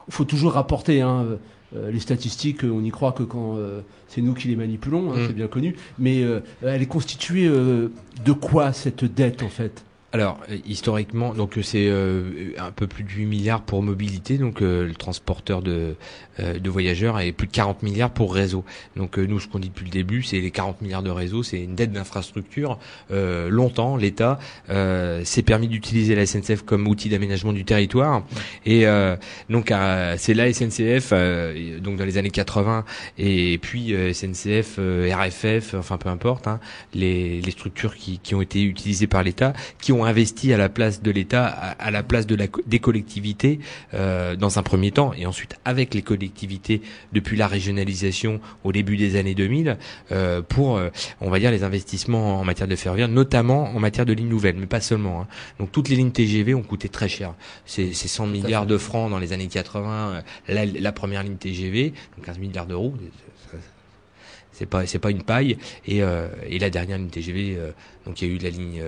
faut toujours rapporter hein, euh, les statistiques, on y croit que quand euh, c'est nous qui les manipulons, hein, mm. c'est bien connu. Mais euh, elle est constituée de quoi cette dette en fait? Alors historiquement, donc c'est un peu plus de 8 milliards pour mobilité, donc le transporteur de euh, de voyageurs et plus de 40 milliards pour réseau. Donc euh, nous, ce qu'on dit depuis le début, c'est les 40 milliards de réseau, c'est une dette d'infrastructure. Euh, longtemps, l'État s'est permis d'utiliser la SNCF comme outil d'aménagement du territoire. Et donc c'est la SNCF, donc dans les années 80, et puis SNCF, RFF, enfin peu importe, hein, les, les structures qui, qui ont été utilisées par l'État, qui ont investi à la place de l'État, à, à, la place de la, des collectivités dans un premier temps, et ensuite avec les collectivités depuis la régionalisation au début des années 2000 euh, pour, euh, on va dire, les investissements en matière de ferroviaire, notamment en matière de lignes nouvelles, mais pas seulement. Hein. Donc toutes les lignes TGV ont coûté très cher. C'est 100 milliards de francs dans les années 80, euh, la, la première ligne TGV, donc 15 milliards d'euros c'est pas c'est pas une paille. Et, et la dernière ligne TGV, donc il y a eu la ligne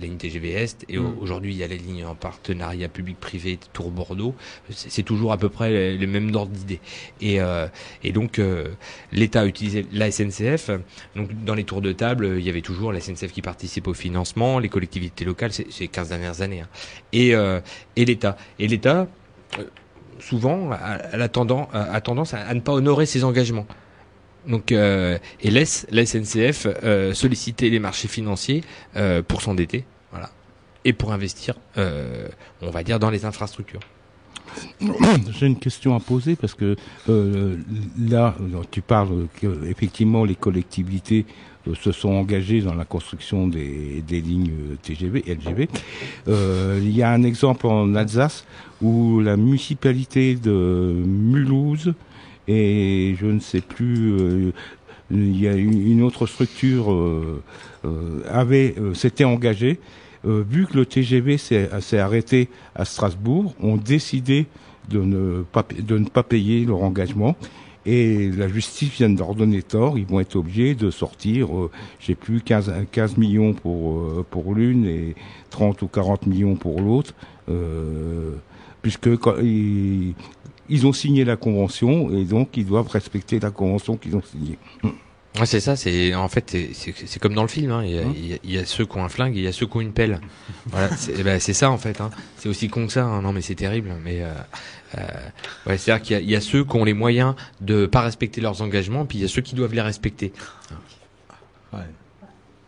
la ligne TGV Est et Mm. aujourd'hui il y a la ligne en partenariat public-privé Tour Bordeaux. C'est toujours à peu près les mêmes ordres d'idées. Et et donc l'État a utilisé la SNCF. Donc dans les tours de table, il y avait toujours la SNCF qui participe au financement, les collectivités locales, c'est ces 15 dernières années, hein. et, euh, et l'État. Et l'État, euh, souvent, a, a, tendance, a tendance à, à, ne pas honorer ses engagements. Donc, euh, et laisse la SNCF euh, solliciter les marchés financiers euh, pour s'endetter, voilà, et pour investir, on va dire, dans les infrastructures. J'ai une question à poser parce que là, tu parles que effectivement les collectivités se sont engagées dans la construction des, lignes TGV, LGV. Euh, il y a un exemple en Alsace où la municipalité de Mulhouse et je ne sais plus, euh, il y a une autre structure euh, avait s'était engagée euh, vu que le TGV s'est arrêté à Strasbourg, ont décidé de ne pas, de ne pas payer leur engagement. Et la justice vient d'ordonner tort. Ils vont être obligés de sortir, euh, j'ai plus 15, 15 millions pour euh, pour l'une et 30 ou 40 millions pour l'autre, euh, puisque quand, ils ont signé la convention et donc ils doivent respecter la convention qu'ils ont signée. Ouais, c'est ça, c'est en fait c'est comme dans le film, hein. il, y a, il, y a, il, y a, ceux qui ont un flingue et il y a ceux qui ont une pelle. voilà, c'est ben, ça en fait. Hein. C'est aussi con que ça. Hein. Non mais c'est terrible. Mais euh, euh, ouais, c'est à dire qu'il y, y, a ceux qui ont les moyens de pas respecter leurs engagements, puis il y a ceux qui doivent les respecter. Ouais.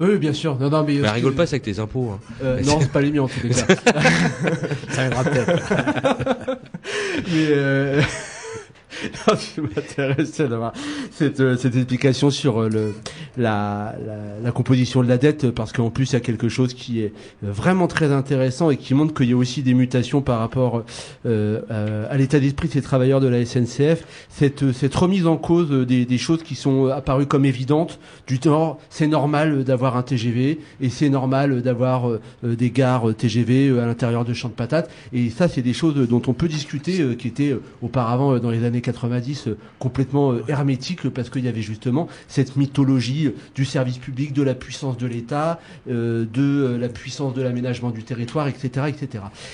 Oui, bien sûr. Non, non, mais, mais rigole pas, c'est avec tes impôts. Hein. Euh, non, c'est pas les miens en tous les cas. ça viendra peut-être. mais euh... non, m'intéressais d'avoir cette, euh, cette explication sur euh, le, la, la, la, composition de la dette, parce qu'en plus il y a quelque chose qui est vraiment très intéressant et qui montre qu'il y a aussi des mutations par rapport euh, à l'état d'esprit de ces travailleurs de la SNCF. Cette, cette remise en cause des, des choses qui sont apparues comme évidentes, du genre c'est normal d'avoir un TGV et c'est normal d'avoir des gares TGV à l'intérieur de champs de patates. Et ça, c'est des choses dont on peut discuter, qui étaient auparavant dans les années 90 euh, complètement euh, hermétique parce qu'il y avait justement cette mythologie du service public, de la puissance de l'État, euh, de la puissance de l'aménagement du territoire, etc..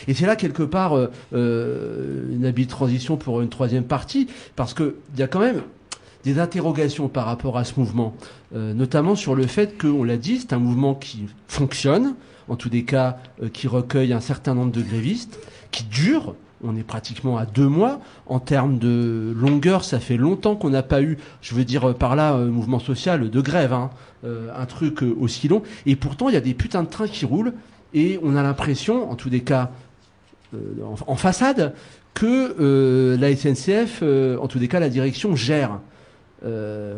Et c'est là quelque part euh, une habile transition pour une troisième partie parce que il y a quand même des interrogations par rapport à ce mouvement, euh, notamment sur le fait que, on l'a dit, c'est un mouvement qui fonctionne, en tous les cas, euh, qui recueille un certain nombre de grévistes, qui dure, on est pratiquement à deux mois. En termes de longueur, ça fait longtemps qu'on n'a pas eu, je veux dire par là, un mouvement social de grève, hein, euh, un truc aussi long. Et pourtant, il y a des putains de trains qui roulent et on a l'impression, en tous les cas, euh, en, façade, que euh, la SNCF, en tous les cas, la direction gère.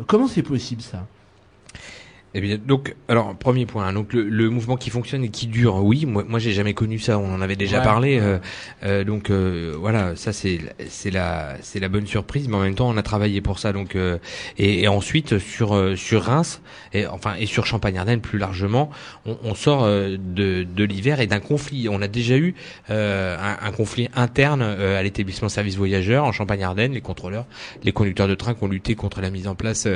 comment c'est possible ça? Eh bien, donc, alors premier point. Donc le, le, mouvement qui fonctionne et qui dure, oui. Moi, moi, j'ai jamais connu ça. On en avait déjà ouais, parlé. Euh, euh, donc euh, voilà, ça c'est c'est la c'est la bonne surprise. Mais en même temps, on a travaillé pour ça. Donc euh, et, et, ensuite sur euh, sur Reims et enfin et sur Champagne-Ardenne plus largement, on, on sort euh, de de l'hiver et d'un conflit. On a déjà eu un, un, conflit interne à l'établissement service voyageurs en Champagne-Ardenne. Les contrôleurs, les conducteurs de train qui ont lutté contre la mise en place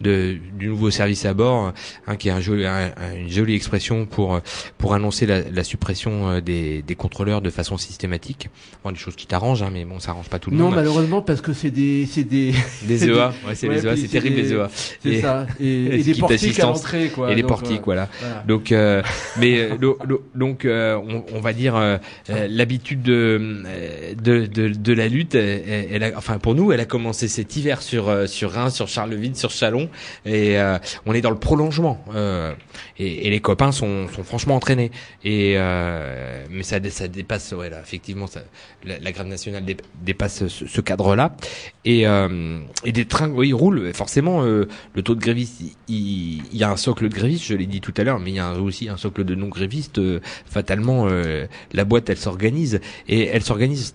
de du nouveau service à bord Hein, qui est un joli, un, une jolie expression pour pour annoncer la, la suppression des, des, contrôleurs de façon systématique. Bon, des choses qui t'arrangent, hein, mais bon, ça arrange pas tout le non, monde. Non, malheureusement, parce que c'est des c'est des des EA. Ouais, c'est ouais, les EA, c'est terrible des, les EA. C'est ça. Et, et des portiques à l'entrée, quoi. Et les portiques, euh, voilà. voilà. Donc, euh, mais lo, donc, euh, on, on, va dire euh, l'habitude de, de, de de la lutte. Elle, elle a, enfin, pour nous, elle a commencé cet hiver sur sur Reims, sur Charleville, sur Chalon, et euh, on est dans le prolongement. Euh, et, les copains sont, sont franchement entraînés. Et euh, mais ça, ça dépasse, ouais, là, effectivement, la, la grève nationale dé, dépasse ce, cadre-là. Et, euh, et des trains, oui, roulent. Forcément, le taux de grévistes, il, y a un socle de grévistes, je l'ai dit tout à l'heure, mais il y a aussi un socle de non-grévistes. euh, fatalement, la boîte, elle s'organise et elle s'organise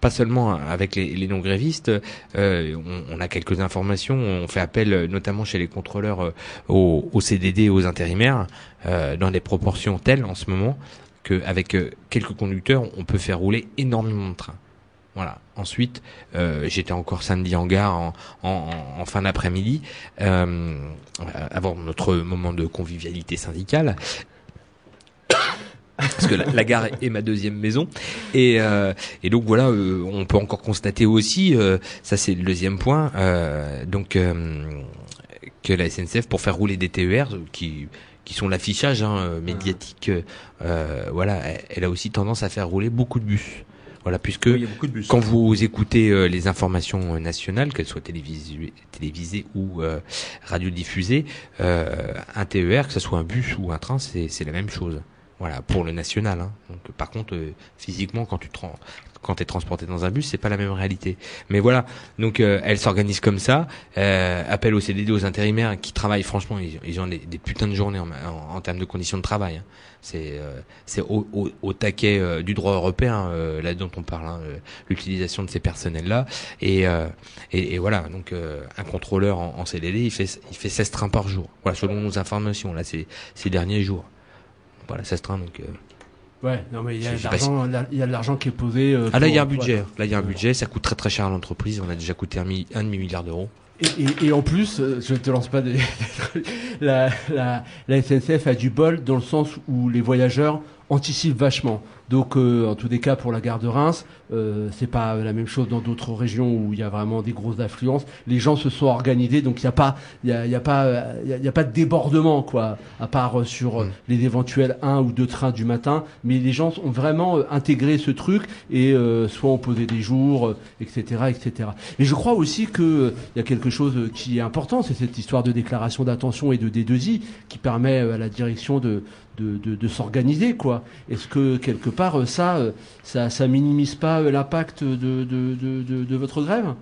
pas seulement avec les, les non-grévistes, euh, on, on, a quelques informations, on fait appel notamment chez les contrôleurs euh, aux, aux, CDD, aux intérimaires, euh, dans des proportions telles en ce moment qu'avec quelques conducteurs, on peut faire rouler énormément de trains. Voilà. Ensuite, euh, j'étais encore samedi en gare en, en, en fin d'après-midi, euh, avant notre moment de convivialité syndicale. Parce que la, la, gare est ma deuxième maison et, euh, et donc voilà euh, on peut encore constater aussi euh, ça c'est le deuxième point euh, donc que la SNCF pour faire rouler des TER qui qui sont l'affichage hein, médiatique voilà elle a aussi tendance à faire rouler beaucoup de bus voilà, puisque Oui, bus. quand vous écoutez euh, les informations euh, nationales, qu'elles soient télévisées, télévisées ou euh, radiodiffusées, euh, un TER, que ce soit un bus ou un train, c'est c'est la même chose. Voilà, pour le national. Hein. Donc, par contre, euh, physiquement, quand tu te quand es transporté dans un bus, c'est pas la même réalité. Mais voilà, donc euh, elle s'organise comme ça. Euh, appel aux CDD, aux intérimaires qui travaillent. Franchement, ils, ont des, des putains de journées en, en, en termes de conditions de travail. hein. C'est euh, c'est au, au, au taquet euh, du droit européen euh, là dont on parle, hein, euh, l'utilisation de ces personnels-là. Et, euh, et, et voilà, donc euh, un contrôleur en, en CDD, il fait il fait 16 trains par jour. Voilà, selon nos informations là, ces derniers jours. Voilà, 16 trains donc. euh, Ouais, non mais il y a de pas l'argent, là, il y a de l'argent qui est posé. euh, Ah là il y a un budget. Là il y a un budget, ça coûte très très cher à l'entreprise. On a déjà coûté un, mi- un demi milliard d'euros. Et, et, et en plus, euh, je te lance pas des, la, la, la SNCF a du bol dans le sens où les voyageurs anticipent vachement. Donc, euh, en tous les cas, pour la gare de Reims, euh, c'est pas la même chose dans d'autres régions où il y a vraiment des grosses affluences. Les gens se sont organisés, donc il n'y a pas, il y a, il y a pas, il y a, il y a pas de débordement, quoi, à part euh, sur euh, Mm. les éventuels un ou deux trains du matin. Mais les gens ont vraiment euh, intégré ce truc et euh, soit ont posé des jours, etc., etc. Et je crois aussi que il y a quelque chose qui est important, c'est cette histoire de déclaration d'intention et de D2I qui permet à la direction de de, de, de s'organiser quoi. Est-ce que quelque part ça ça ça minimise pas euh, l'impact de de, de, de, de votre grève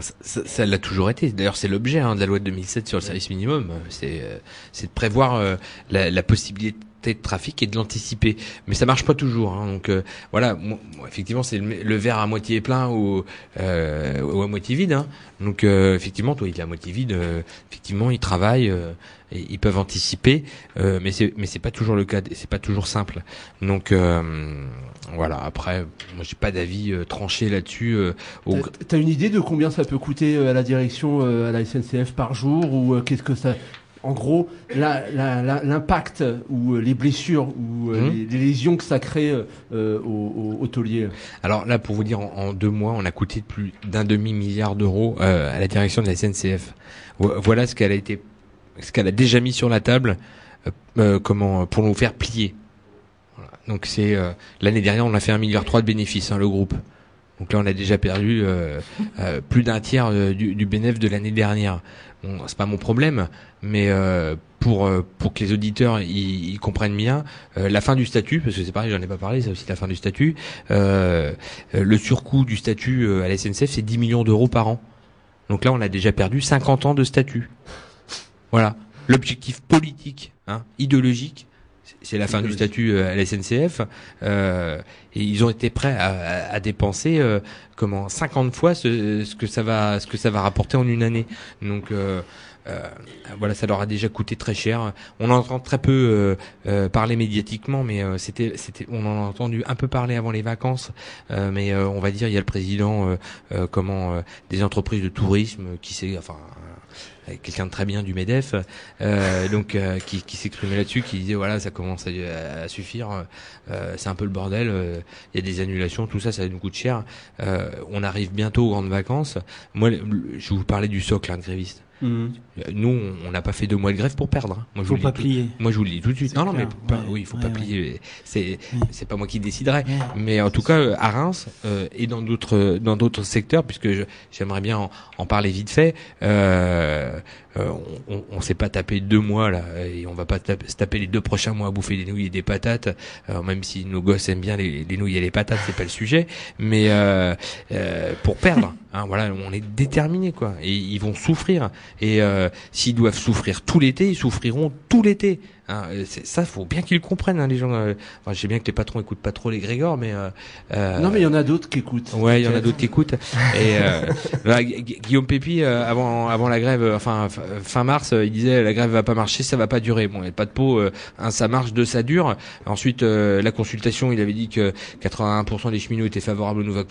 Ça- Ça l'a toujours été. D'ailleurs, c'est l'objet hein, de la loi de 2007 sur le service minimum. C'est euh, de prévoir euh, la, la possibilité de trafic et de l'anticiper. Mais ça marche pas toujours. hein. Donc euh, voilà, effectivement, c'est le, le verre à moitié plein ou, euh, ou à moitié vide. hein. Donc euh, effectivement, toi, il est à moitié vide. euh, effectivement, ils travaillent, euh, et ils peuvent anticiper, euh, mais c'est mais c'est pas toujours le cas. C'est pas toujours simple. Donc euh, voilà. Après, moi, j'ai pas d'avis euh, tranché là-dessus. euh, au- T'as- T'as une idée de combien ça peut coûter euh, à la direction, euh, à la SNCF par jour ou euh, qu'est-ce que ça en gros, l'impact ou euh, les blessures ou euh, Mhm. les, les lésions que ça crée euh, euh, au, au, au taulier. Alors là, pour vous dire, en, en deux mois, on a coûté plus d'un demi milliard d'euros euh, à la direction de la SNCF. Vo- Voilà ce qu'elle a été, ce qu'elle a déjà mis sur la table, euh, comment pour nous faire plier. Voilà. Donc c'est euh, l'année dernière, on a fait un milliard trois de bénéfices, hein, le groupe. Donc là, on a déjà perdu euh, euh, plus d'un tiers euh, du, du bénéfice de l'année dernière. Bon, c'est pas mon problème, mais pour pour que les auditeurs ils, comprennent bien la fin du statut, parce que c'est pareil, j'en ai pas parlé, c'est aussi la fin du statut. Le surcoût du statut à la SNCF, c'est 10 millions d'euros par an. Donc là, on a déjà perdu 50 ans de statut. Voilà. L'objectif politique, hein, idéologique, c'est- la fin du statut euh, à la SNCF. Euh, et ils ont été prêts à, à- à dépenser euh, comment 50 fois ce, ce que ça va ce que ça va rapporter en une année. Donc euh, euh, voilà, ça leur a déjà coûté très cher. On en entend très peu euh, euh, parler médiatiquement, mais euh, c'était, c'était, on en a entendu un peu parler avant les vacances. Euh, mais euh, on va dire, il y a le président, euh, euh, comment, euh, des entreprises de tourisme qui s'est, enfin, quelqu'un de très bien du Medef, euh, donc euh, qui, s'exprimait là-dessus, qui disait voilà, ça commence à, suffire, euh, c'est un peu le bordel, il y a des annulations, tout ça, ça nous coûte cher. On arrive bientôt aux grandes vacances. Moi, je vous parlais du socle hein, de grévistes. Mhm. Nous, on- n'a pas fait deux mois de grève pour perdre. hein. Moi, je Faut vous le pas dis tout- plier. Moi, je vous le dis tout de suite. Non, non, mais pas- Ouais, oui, il faut ouais, pas ouais. plier. C'est, c'est pas moi qui déciderai. Mais en tout cas, euh, à Reims euh, et dans d'autres dans d'autres secteurs, puisque je- j'aimerais bien en, en parler vite fait. Euh, euh, on, on, on s'est pas tapé deux mois là, et on va pas se taper les deux prochains mois à bouffer des nouilles et des patates. euh, même si nos gosses aiment bien les, les nouilles et les patates, c'est pas le sujet. Mais euh, pour perdre, hein, voilà, on est déterminé quoi. Et ils vont souffrir. Et s'ils doivent souffrir tout l'été, ils souffriront tout l'été. Hein, ça, faut bien qu'ils le comprennent, hein, les gens. euh, Enfin, je sais bien que les patrons écoutent pas trop les Grégor, mais euh, euh, Non, mais il y en a d'autres qui écoutent. Ouais, il y en a d'autres qui écoutent. Et euh, Gu- Guillaume Pépi, euh, avant avant la grève, enfin fin mars, il disait la grève va pas marcher, ça va pas durer. Bon, il pas de peau, euh, un, ça marche, deux ça dure. Ensuite, euh, la consultation, il avait dit que 81% des cheminots étaient favorables au nouveau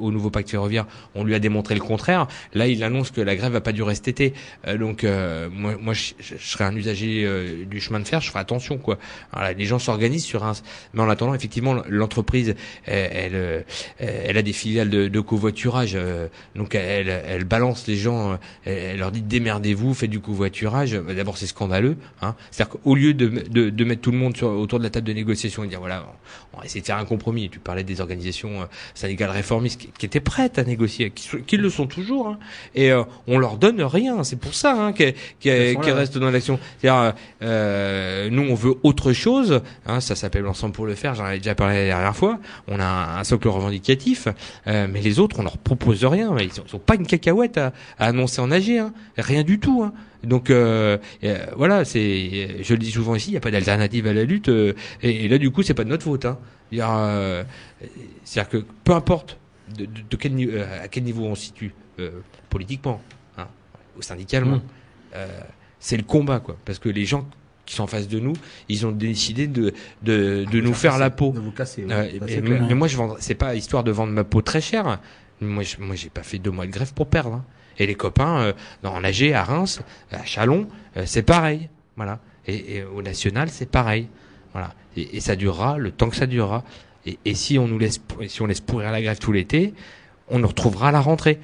au nouveau pacte ferroviaire. On lui a démontré le contraire. Là, il annonce que la grève va pas durer cet été. Euh, donc, euh, moi, moi, je, je- je serais un usager euh, du chemin de fer, je ferai attention, quoi. Voilà, les gens s'organisent sur un. Mais en attendant, effectivement, l'entreprise, elle, elle, euh, elle a des filiales de, de covoiturage, euh, donc elle, elle balance les gens, euh, elle, leur dit démerdez-vous, faites du covoiturage. Bah, D'abord, c'est scandaleux. Hein. C'est-à-dire qu'au lieu de, de, de mettre tout le monde sur, autour de la table de négociation et dire voilà, on va essayer de faire un compromis. Tu parlais des organisations syndicales réformistes qui, qui étaient prêtes à négocier, qui, le sont toujours, hein. et euh, on leur donne rien. C'est pour ça hein, qu'elles restent dans l'action. C'est-à-dire, euh, nous, on veut autre chose. Hein, ça s'appelle l'ensemble pour le faire. J'en avais déjà parlé la dernière fois. On a un, un socle revendicatif, euh, mais les autres, on leur propose rien. Ils ont, ils ont pas une cacahuète à, à annoncer en AG, hein. rien du tout. Hein. Donc euh, euh, voilà, c'est, je le dis souvent ici, il n'y a pas d'alternative à la lutte. euh, et, et là, du coup, c'est pas de notre faute. Hein. C'est-à-dire, euh, que peu importe de, de- de quel, ni- euh, à quel niveau on se situe euh, politiquement, hein, ou syndicalement, Mm. euh, c'est le combat, quoi. Parce que les gens qui sont en face de nous, ils ont décidé de de, de nous faire la peau. De vous casser. Euh, ouais, ça, mais, moi, je vends. C'est pas histoire de vendre ma peau très chère. Moi, je, moi, j'ai pas fait deux mois de grève pour perdre. hein. Et les copains, euh, en AG, à Reims, à Chalon, euh, c'est pareil. Voilà. Et, et au national, c'est pareil. Voilà. Et, et ça durera le temps que ça durera. Et, et si on nous laisse, si on laisse pourrir la grève tout l'été, on nous retrouvera à la rentrée.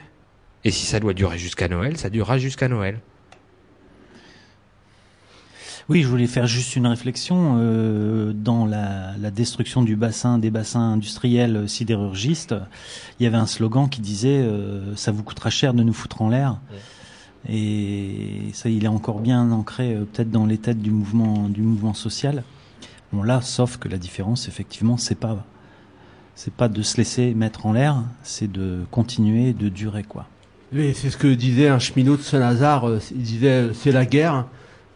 Et si ça doit durer jusqu'à Noël, ça durera jusqu'à Noël. Oui, je voulais faire juste une réflexion euh, dans la, la destruction du bassin, des bassins industriels sidérurgistes. Il y avait un slogan qui disait euh, "Ça vous coûtera cher de nous foutre en l'air". Et ça, il est encore bien ancré euh, peut-être dans les têtes du mouvement du mouvement social. Bon là, sauf que la différence, effectivement, c'est pas c'est pas de se laisser mettre en l'air, c'est de continuer, de durer quoi. Oui, c'est ce que disait un cheminot de Saint-Lazare. euh, Il disait euh, c'est la guerre,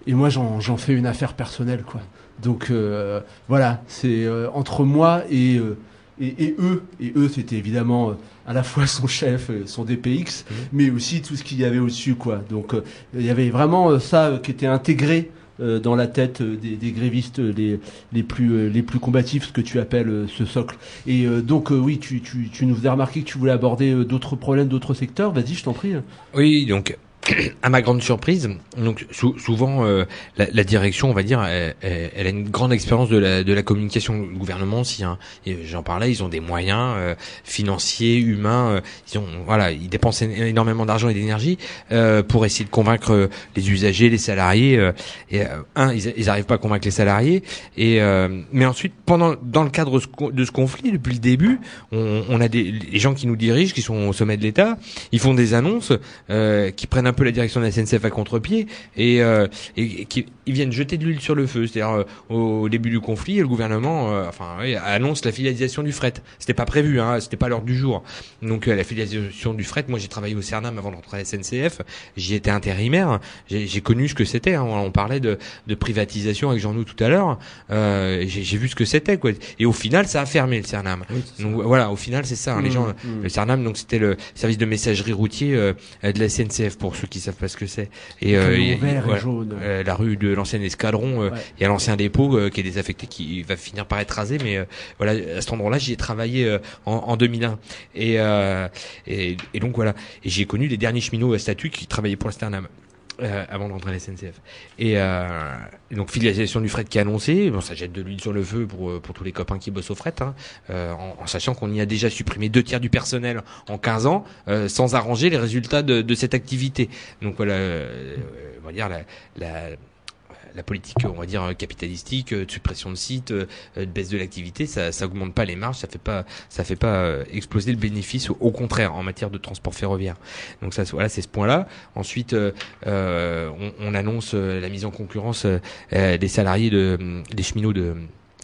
et moi j'en j'en fais une affaire personnelle, quoi. Donc euh, voilà, c'est euh, entre moi et, euh, et et eux. Et eux, c'était évidemment euh, à la fois son chef, son DPX, mais aussi tout ce qu'il y avait au-dessus, quoi. Donc euh, il y avait vraiment euh, ça qui était intégré. euh, dans la tête des, des grévistes les, les plus les plus combatifs ce que tu appelles euh, ce socle et euh, donc euh, oui tu, tu, tu nous faisais remarquer que tu voulais aborder d'autres problèmes d'autres secteurs vas-y je t'en prie Oui, donc à ma grande surprise, donc sou- souvent euh, la, la direction, on va dire, elle, elle- a une grande expérience de la, de la communication. Le gouvernement aussi, hein, j'en parlais, ils ont des moyens euh, financiers, humains. euh, ils ont, voilà, ils dépensent énormément d'argent et d'énergie euh, pour essayer de convaincre les usagers, les salariés. euh, et euh, un, ils, ils arrivent pas à convaincre les salariés. Et mais ensuite, pendant dans le cadre de ce conflit, depuis le début, on, on a des les gens qui nous dirigent, qui sont au sommet de l'État, ils font des annonces qui prennent peu la direction de la SNCF à contre-pied et, euh, et, et qui ils viennent jeter de l'huile sur le feu. C'est-à-dire euh, au début du conflit, le gouvernement, euh, enfin, oui, annonce la filialisation du fret. C'était pas prévu, hein, c'était pas l'ordre du jour. Donc euh, la filialisation du fret. Moi, j'ai travaillé au Cernam avant d'entrer à la SNCF. J'y étais intérimaire. J'ai connu ce que c'était. hein. On parlait de, de privatisation avec Jean-Nou tout à l'heure. Euh, j'ai vu ce que c'était, quoi. Et au final, ça a fermé le Cernam. Donc voilà, au final, c'est ça. hein, les gens, Mmh, le Cernam, donc c'était le service de messagerie routier euh, de la SNCF pour ceux qui savent pas ce que c'est. Et euh, il y a- vert et voilà. jaune Euh, la rue de l'ancien escadron, euh, Ouais. il y a l'ancien dépôt euh, qui est désaffecté, qui va finir par être rasé, mais euh, voilà, à cet endroit-là, j'y ai travaillé euh, en, en 2001, et, euh, et, et donc voilà, et j'ai connu les derniers cheminots à statut qui travaillaient pour le Sternam. Euh, avant d'entrer à la SNCF. Et, euh, et donc filialisation du fret qui est annoncée, bon, ça jette de l'huile sur le feu pour, euh, pour tous les copains qui bossent au fret, hein, euh, en, sachant qu'on y a déjà supprimé deux tiers du personnel en 15 ans, euh, sans arranger les résultats de, de cette activité. Donc voilà, euh, on va dire la, la, la politique, on va dire capitalistique, euh, de suppression de sites, euh, de baisse de l'activité, ça, ça augmente pas les marges, ça fait pas, ça fait pas euh, exploser le bénéfice. Au, contraire, en matière de transport ferroviaire. Donc ça, voilà, c'est ce point-là. Ensuite, euh, euh, on, on annonce euh, la mise en concurrence euh, euh, des salariés de, des cheminots de,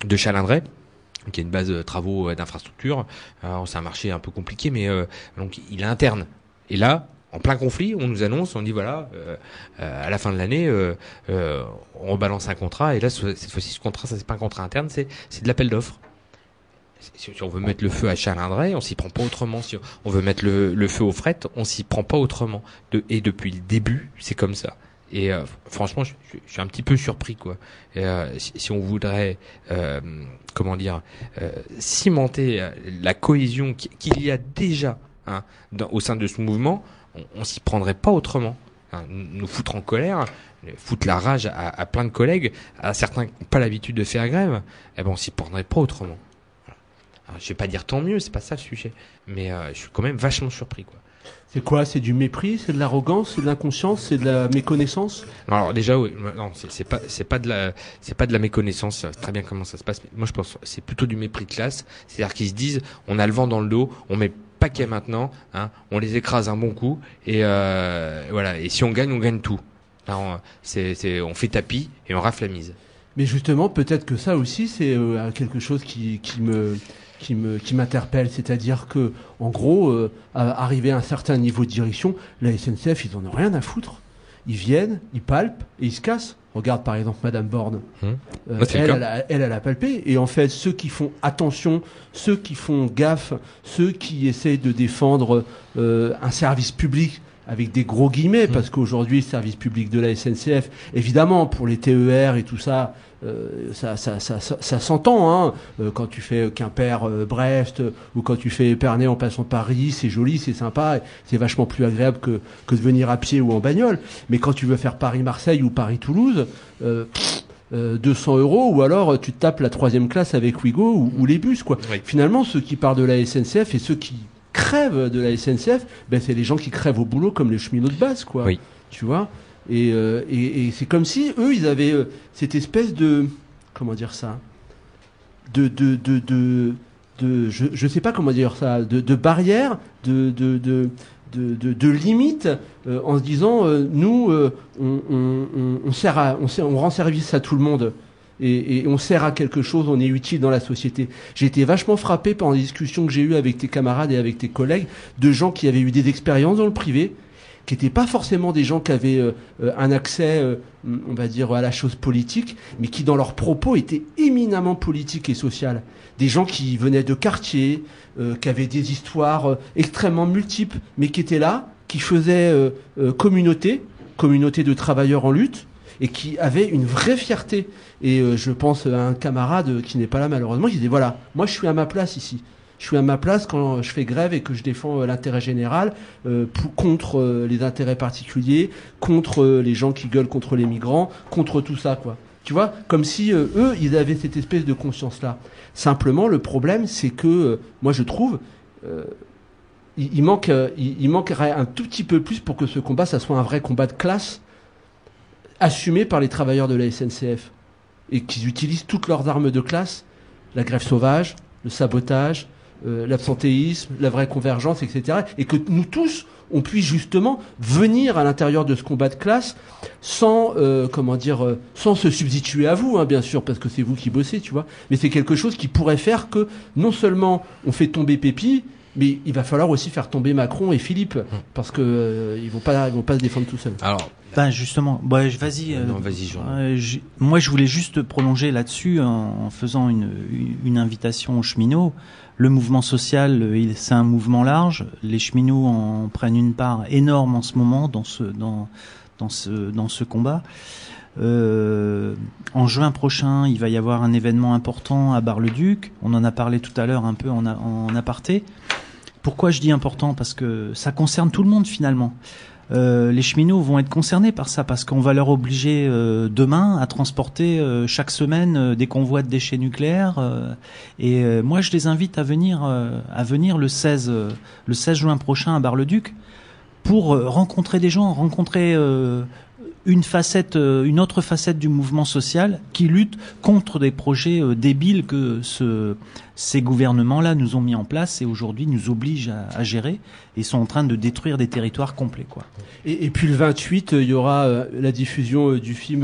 de Chalindray qui est une base de travaux euh, d'infrastructure. C'est un marché un peu compliqué, mais euh, donc il interne. Et là, en plein conflit, on nous annonce, on dit voilà, euh, euh, à la fin de l'année, euh, euh, on rebalance un contrat, et là, ce- cette fois-ci, ce contrat, ça c'est pas un contrat interne, c'est de l'appel d'offres. Si, on veut mettre le feu à Chalindray, on s'y prend pas autrement. Si on veut mettre le, le feu au fret, on s'y prend pas autrement. Et depuis le début, c'est comme ça. Et euh, franchement, je, suis un petit peu surpris, quoi. Euh, si, on voudrait, comment dire, cimenter la cohésion qui- qu'il y a déjà hein, au sein de ce mouvement, on, on s'y prendrait pas autrement. Hein, nous foutre en colère, foutre la rage à, à plein de collègues, à certains qui n'ont pas l'habitude de faire grève, eh ben on s'y prendrait pas autrement. Voilà. Alors, je vais pas dire tant mieux, c'est pas ça le sujet, mais euh, je suis quand même vachement surpris, quoi. C'est quoi? C'est du mépris? C'est de l'arrogance? C'est de l'inconscience? C'est de la méconnaissance? Non, alors déjà, oui, non, c'est pas, c'est pas de la, c'est pas de la méconnaissance. c'est Très bien comment ça se passe. Mais moi, je pense, que c'est plutôt du mépris de classe. C'est-à-dire qu'ils se disent, on a le vent dans le dos, on met paquet maintenant, hein, on les écrase un bon coup, et euh, voilà. Et si on gagne, on gagne tout. On fait tapis et on rafle la mise. Mais justement, peut-être que ça aussi, c'est euh, quelque chose qui, me qui m'interpelle, c'est-à-dire que en gros, euh, à- arrivé à un certain niveau de direction, la SNCF, ils en ont rien à foutre. Ils viennent, ils palpent et ils se cassent. Regarde par exemple Madame Borne. Hum. Euh, le elle, elle, a, elle, elle a palpé. Et en fait, ceux qui font attention, ceux qui font gaffe, ceux qui essayent de défendre euh, un service public avec des gros guillemets, Hum. parce qu'aujourd'hui, le service public de la SNCF, évidemment, pour les TER et tout ça, euh, ça, ça, ça, ça, ça s'entend. Hein. Euh, quand tu fais Quimper, euh, Brest, ou quand tu fais Épernay en passant par Paris, c'est joli, c'est sympa, c'est vachement plus agréable que, que de venir à pied ou en bagnole. Mais quand tu veux faire Paris-Marseille ou Paris-Toulouse, euh, pff, euh, 200 euros, ou alors tu te tapes la troisième classe avec Wigo ou, ou les bus, quoi. Oui. Finalement, ceux qui partent de la SNCF et ceux qui crèvent de la SNCF, ben, c'est les gens qui crèvent au boulot comme les cheminots de base, quoi. Oui. Tu vois? Et, euh, et, et c'est comme si eux, ils avaient euh, cette espèce de comment dire ça? De de de de, de je je sais pas comment dire ça, de, de barrière, de de de de, de, euh, en se disant euh, nous euh, on, on sert à on, sert- on rend service à tout le monde et, on sert à quelque chose, on est utile dans la société. J'ai été vachement frappé par les discussions que j'ai eues avec tes camarades et avec tes collègues de gens qui avaient eu des expériences dans le privé, qui n'étaient pas forcément des gens qui avaient euh, euh, un accès, euh, on va dire, à la chose politique, mais qui dans leurs propos étaient éminemment politiques et sociales. Des gens qui venaient de quartiers, euh, qui avaient des histoires extrêmement multiples, mais qui étaient là, qui faisaient communauté, communauté de travailleurs en lutte, et qui avaient une vraie fierté. Et euh, je pense à un camarade qui n'est pas là malheureusement, qui disait voilà, moi je suis à ma place ici. Je suis à ma place quand je fais grève et que je défends euh, l'intérêt général euh, contre euh, les intérêts particuliers, contre euh, les gens qui gueulent contre les migrants, contre tout ça, quoi. Tu vois, comme si eux, ils avaient cette espèce de conscience-là. Simplement, le problème, c'est que euh, moi, je trouve, euh, il, manque, il manquerait un tout petit peu plus pour que ce combat, ça soit un vrai combat de classe assumé par les travailleurs de la SNCF et qu'ils utilisent toutes leurs armes de classe, la grève sauvage, le sabotage, euh, l'absentéisme, la vraie convergence, etc. Et que nous tous, on puisse justement venir à l'intérieur de ce combat de classe sans, euh, comment dire, euh, sans se substituer à vous, hein, bien sûr, parce que c'est vous qui bossez, tu vois. Mais c'est quelque chose qui pourrait faire que non seulement on fait tomber Pépi, mais il va falloir aussi faire tomber Macron et Philippe, parce que euh, ils vont pas, ils vont pas se défendre tout seuls. Alors, Ben justement, je- vas-y. euh, non, vas-y, Jean. euh, moi, je voulais juste prolonger là-dessus en, en faisant une, une invitation aux cheminots. Le mouvement social, euh, il- c'est un mouvement large. Les cheminots en prennent une part énorme en ce moment dans ce dans dans ce dans ce combat. Euh, en juin prochain, il va y avoir un événement important à Bar-le-Duc. On en a parlé tout à l'heure un peu en, a- en aparté. Pourquoi je dis important? Parce que ça concerne tout le monde finalement. Euh, les cheminots vont être concernés par ça parce qu'on va leur obliger euh, demain à transporter euh, chaque semaine des convois de déchets nucléaires. et moi, je les invite à venir, à venir le 16, euh, le 16 juin prochain à Bar-le-Duc pour rencontrer des gens, rencontrer une facette, euh, une autre facette du mouvement social qui lutte contre des projets euh, débiles que ce, ces gouvernements-là nous ont mis en place et aujourd'hui nous obligent à, à gérer et sont en train de détruire des territoires complets. Quoi. Et, et puis le 28, euh, il y aura euh, la diffusion euh, du film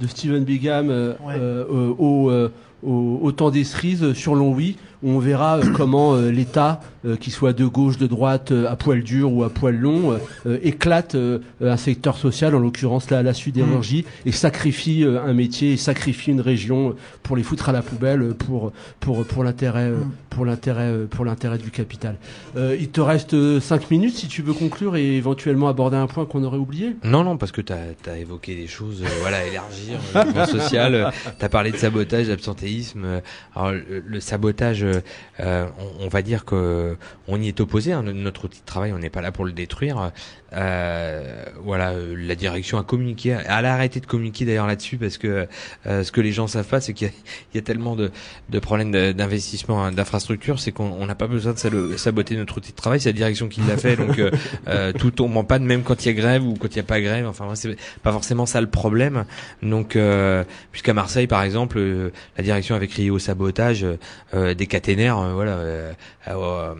de Steven Bingham euh, Ouais. euh, euh, au, euh, au, au temps des cerises sur Longwy, où on verra euh, comment euh, l'État, euh, qu'il soit de gauche, de droite, euh, à poil dur ou à poil long, éclate euh, un secteur social, en l'occurrence la, la sidérurgie, et sacrifie un métier, et sacrifie une région pour les foutre à la poubelle, pour pour pour l'intérêt euh, pour l'intérêt pour l'intérêt du capital. Euh, il te reste euh, cinq minutes si tu veux conclure et éventuellement aborder un point qu'on aurait oublié. Non, non, parce que tu as, évoqué des choses, voilà, élargir le social. tu as parlé de sabotage, d'absentéisme. Alors, le, le sabotage, on, on va dire que on y est opposé. hein, notre outil de travail, on n'est pas là pour le détruire. Euh, voilà, euh, la direction a communiqué, elle a arrêté de communiquer d'ailleurs là-dessus parce que euh, ce que les gens savent pas, c'est qu'il y, y a tellement de, de problèmes d'investissement, hein, d'infrastructure, c'est qu'on on n'a pas besoin de saboter notre outil de travail. C'est la direction qui l'a fait, donc tout tombe en panne, même quand il y a grève ou quand il n'y a pas grève. Enfin, c'est pas forcément ça le problème. Donc, euh, puisqu'à Marseille, par exemple, euh, la direction avait crié au sabotage euh, des caténaires, euh, voilà, euh, à, euh,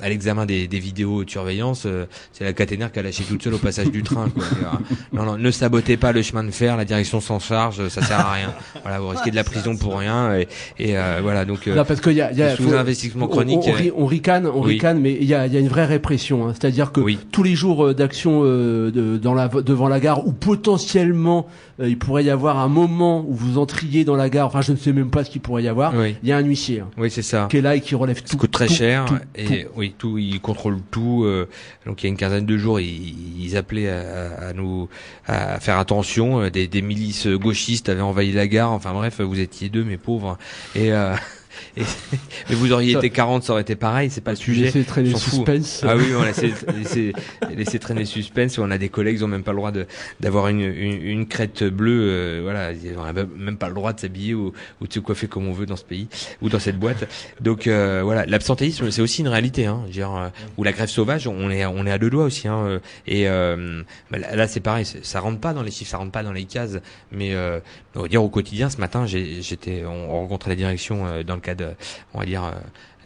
à l'examen des, des vidéos de surveillance, euh, c'est la caténaire qui a lâché toute seule au passage du train. Quoi. Euh, non, non, ne sabotez pas le chemin de fer, la direction s'en charge, ça sert à rien. Voilà, vous risquez de la prison pour rien. Et, et, euh, voilà, donc euh, Non, parce qu'il y a, il y a sous-investissement on- chronique. On, on, ri- on ricane, on Oui. ricane, mais il y a, il y a une vraie répression. hein. C'est-à-dire que Oui. tous les jours euh, d'action euh, de- dans la, devant la gare, ou potentiellement euh, il pourrait y avoir un moment où vous entriez dans la gare. Enfin, je ne sais même pas ce qu'il pourrait y avoir. Oui. Il y a un huissier hein, Oui, c'est ça. qui est là et qui relève tout. Ça coûte très tout, cher tout, et oui tout il contrôle tout euh, donc il y a une quinzaine de jours ils, ils appelaient à, à nous à faire attention euh, des, des milices gauchistes avaient envahi la gare enfin bref vous étiez deux mes pauvres et, euh, et- mais vous auriez été 40 ça aurait été pareil c'est pas le sujet laissais traîner le suspense. ah oui, on a laissé, laissé, laissé traîner le suspense. On a des collègues, ils ont même pas le droit d'avoir une, une, une crête bleue. euh, voilà, ils ont même pas le droit de s'habiller ou, ou de se coiffer comme on veut dans ce pays ou dans cette boîte. Donc euh, voilà, l'absentéisme, c'est aussi une réalité. Hein, dire, euh, ou la grève sauvage, on est on est à deux doigts aussi. Hein, euh, et euh, bah, là, c'est pareil, ça rentre pas dans les chiffres, ça rentre pas dans les cases. Mais euh, on va dire au quotidien, ce matin, j'étais, on rencontrait la direction dans le cadre, on va dire. euh,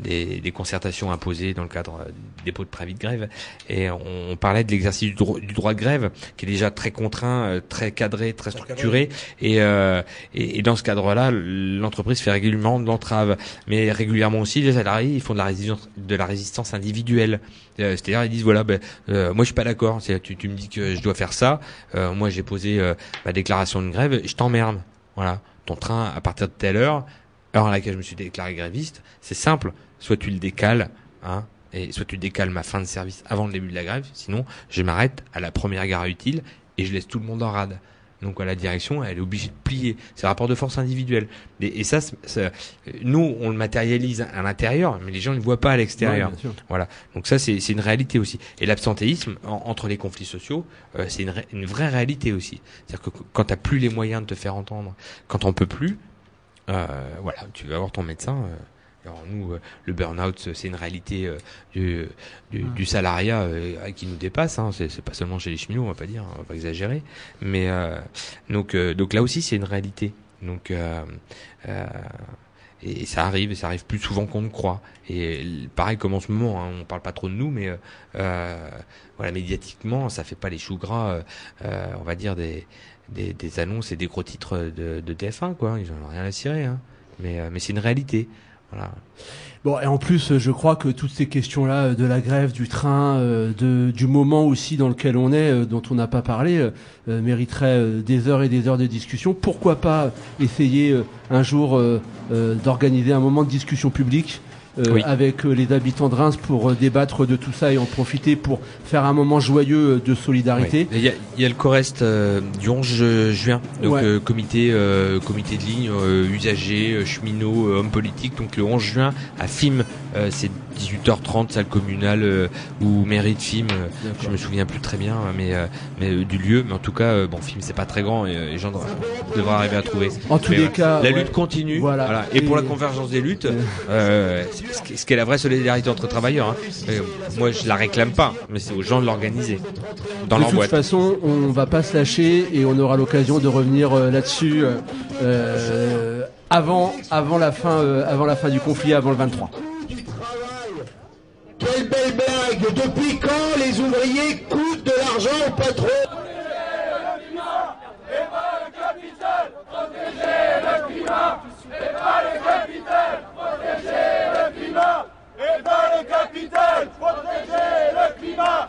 des, des concertations imposées dans le cadre euh, du dépôt de préavis de grève et on, on parlait de l'exercice du, droit- du droit de grève qui est déjà très contraint, euh, très cadré, très structuré et, euh, et, et dans ce cadre-là, l'entreprise fait régulièrement de l'entrave, mais régulièrement aussi les salariés ils font de la résistance, de la résistance individuelle. Euh, C'est-à-dire ils disent voilà, ben, euh, moi je suis pas d'accord. Tu, tu me dis que je dois faire ça, euh, moi j'ai posé euh, ma déclaration de grève, je t'emmerde. Voilà, ton train à partir de telle heure, heure à laquelle je me suis déclaré gréviste, c'est simple. Soit tu le décales, hein, et soit tu décales ma fin de service avant le début de la grève, sinon je m'arrête à la première gare utile et je laisse tout le monde en rade. Donc à la direction, elle est obligée de plier. C'est un rapport de force individuel. Et, et ça, nous, on le matérialise à l'intérieur, mais les gens ne le voient pas à l'extérieur. Voilà. Donc ça, c'est une réalité aussi. Et l'absentéisme, en- entre les conflits sociaux, euh, c'est une, vraie réalité aussi. C'est-à-dire que qu- quand tu plus les moyens de te faire entendre, quand on peut plus, voilà, tu vas voir ton médecin. euh, alors nous, euh, le burn-out, c'est une réalité euh, du, du, du salariat euh, qui nous dépasse. Hein. C'est pas seulement chez les cheminots, on va pas dire, on va pas exagérer. Mais euh, donc, euh, donc là aussi, c'est une réalité. Donc euh, euh, et ça arrive, et ça arrive plus souvent qu'on ne croit. Et pareil comme en ce moment, hein, on parle pas trop de nous, mais euh, euh, voilà, médiatiquement, ça fait pas les choux gras, euh, euh, on va dire des, des, annonces et des gros titres de, de TF1, quoi. Ils en ont rien à cirer, hein. Mais, euh, mais c'est une réalité. Voilà. Bon, et en plus, euh, je crois que toutes ces questions-là euh, de la grève, du train, de, du moment aussi dans lequel on est, dont on n'a pas parlé, mériteraient des heures et des heures de discussion. Pourquoi pas essayer un jour d'organiser un moment de discussion publique euh, Oui. avec euh, les habitants de Reims pour euh, débattre de tout ça et en profiter pour faire un moment joyeux de solidarité. Il y, a, il y a le Corest euh, du 11 ju- juin, donc Ouais. comité comité de ligne, usagers, cheminots, hommes politiques. Donc le 11 juin à FIM, c'est 18h30, salle communale euh, ou mairie de FIM. euh, je me souviens plus très bien, mais euh, mais euh, du lieu. Mais en tout cas, bon, FIM c'est pas très grand et euh, les gens devraient, devraient arriver à trouver. En tous Mais les ouais. cas, la ouais. lutte continue. Voilà. Voilà. Et, pour la convergence des luttes, euh, ce qui- est la vraie solidarité entre travailleurs. hein. Moi, je la réclame pas, mais c'est aux gens de l'organiser dans de leur toute boîte. façon, on va pas se lâcher et on aura l'occasion de revenir là-dessus avant, avant la fin, euh, avant la fin du conflit, avant le 23. les ouvriers coûtent de l'argent au patron. Protéger le climat et pas le capital, protéger le climat et pas le capital, protéger le climat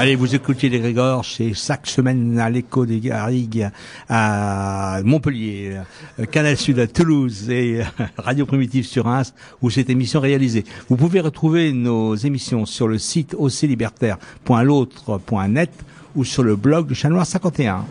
Allez, vous écoutez les Grégor, c'est chaque semaine à l'écho des Garrigues à Montpellier, euh, Canal Sud à Toulouse et euh, Radio Primitive sur Reims où cette émission est réalisée. Vous pouvez retrouver nos émissions sur le site aussi ou sur le blog de Chanoir 51.